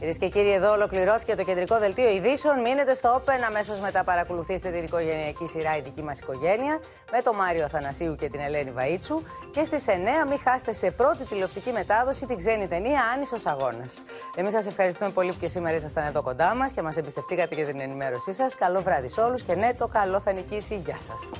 Κυρίες και κύριοι, εδώ ολοκληρώθηκε το κεντρικό δελτίο ειδήσεων. Μείνετε στο Open. Αμέσως μετά παρακολουθήστε την οικογενειακή σειρά Η δική μας οικογένεια με τον Μάριο Αθανασίου και την Ελένη Βαΐτσου. Και στις 9 μην χάσετε σε πρώτη τηλεοπτική μετάδοση την ξένη ταινία Άνισος Αγώνας. Εμείς σας ευχαριστούμε πολύ που και σήμερα ήσασταν εδώ κοντά μας και μας εμπιστευτήκατε για την ενημέρωσή σας. Καλό βράδυ σε όλους και ναι, το καλό θα νικήσει. Γεια σας.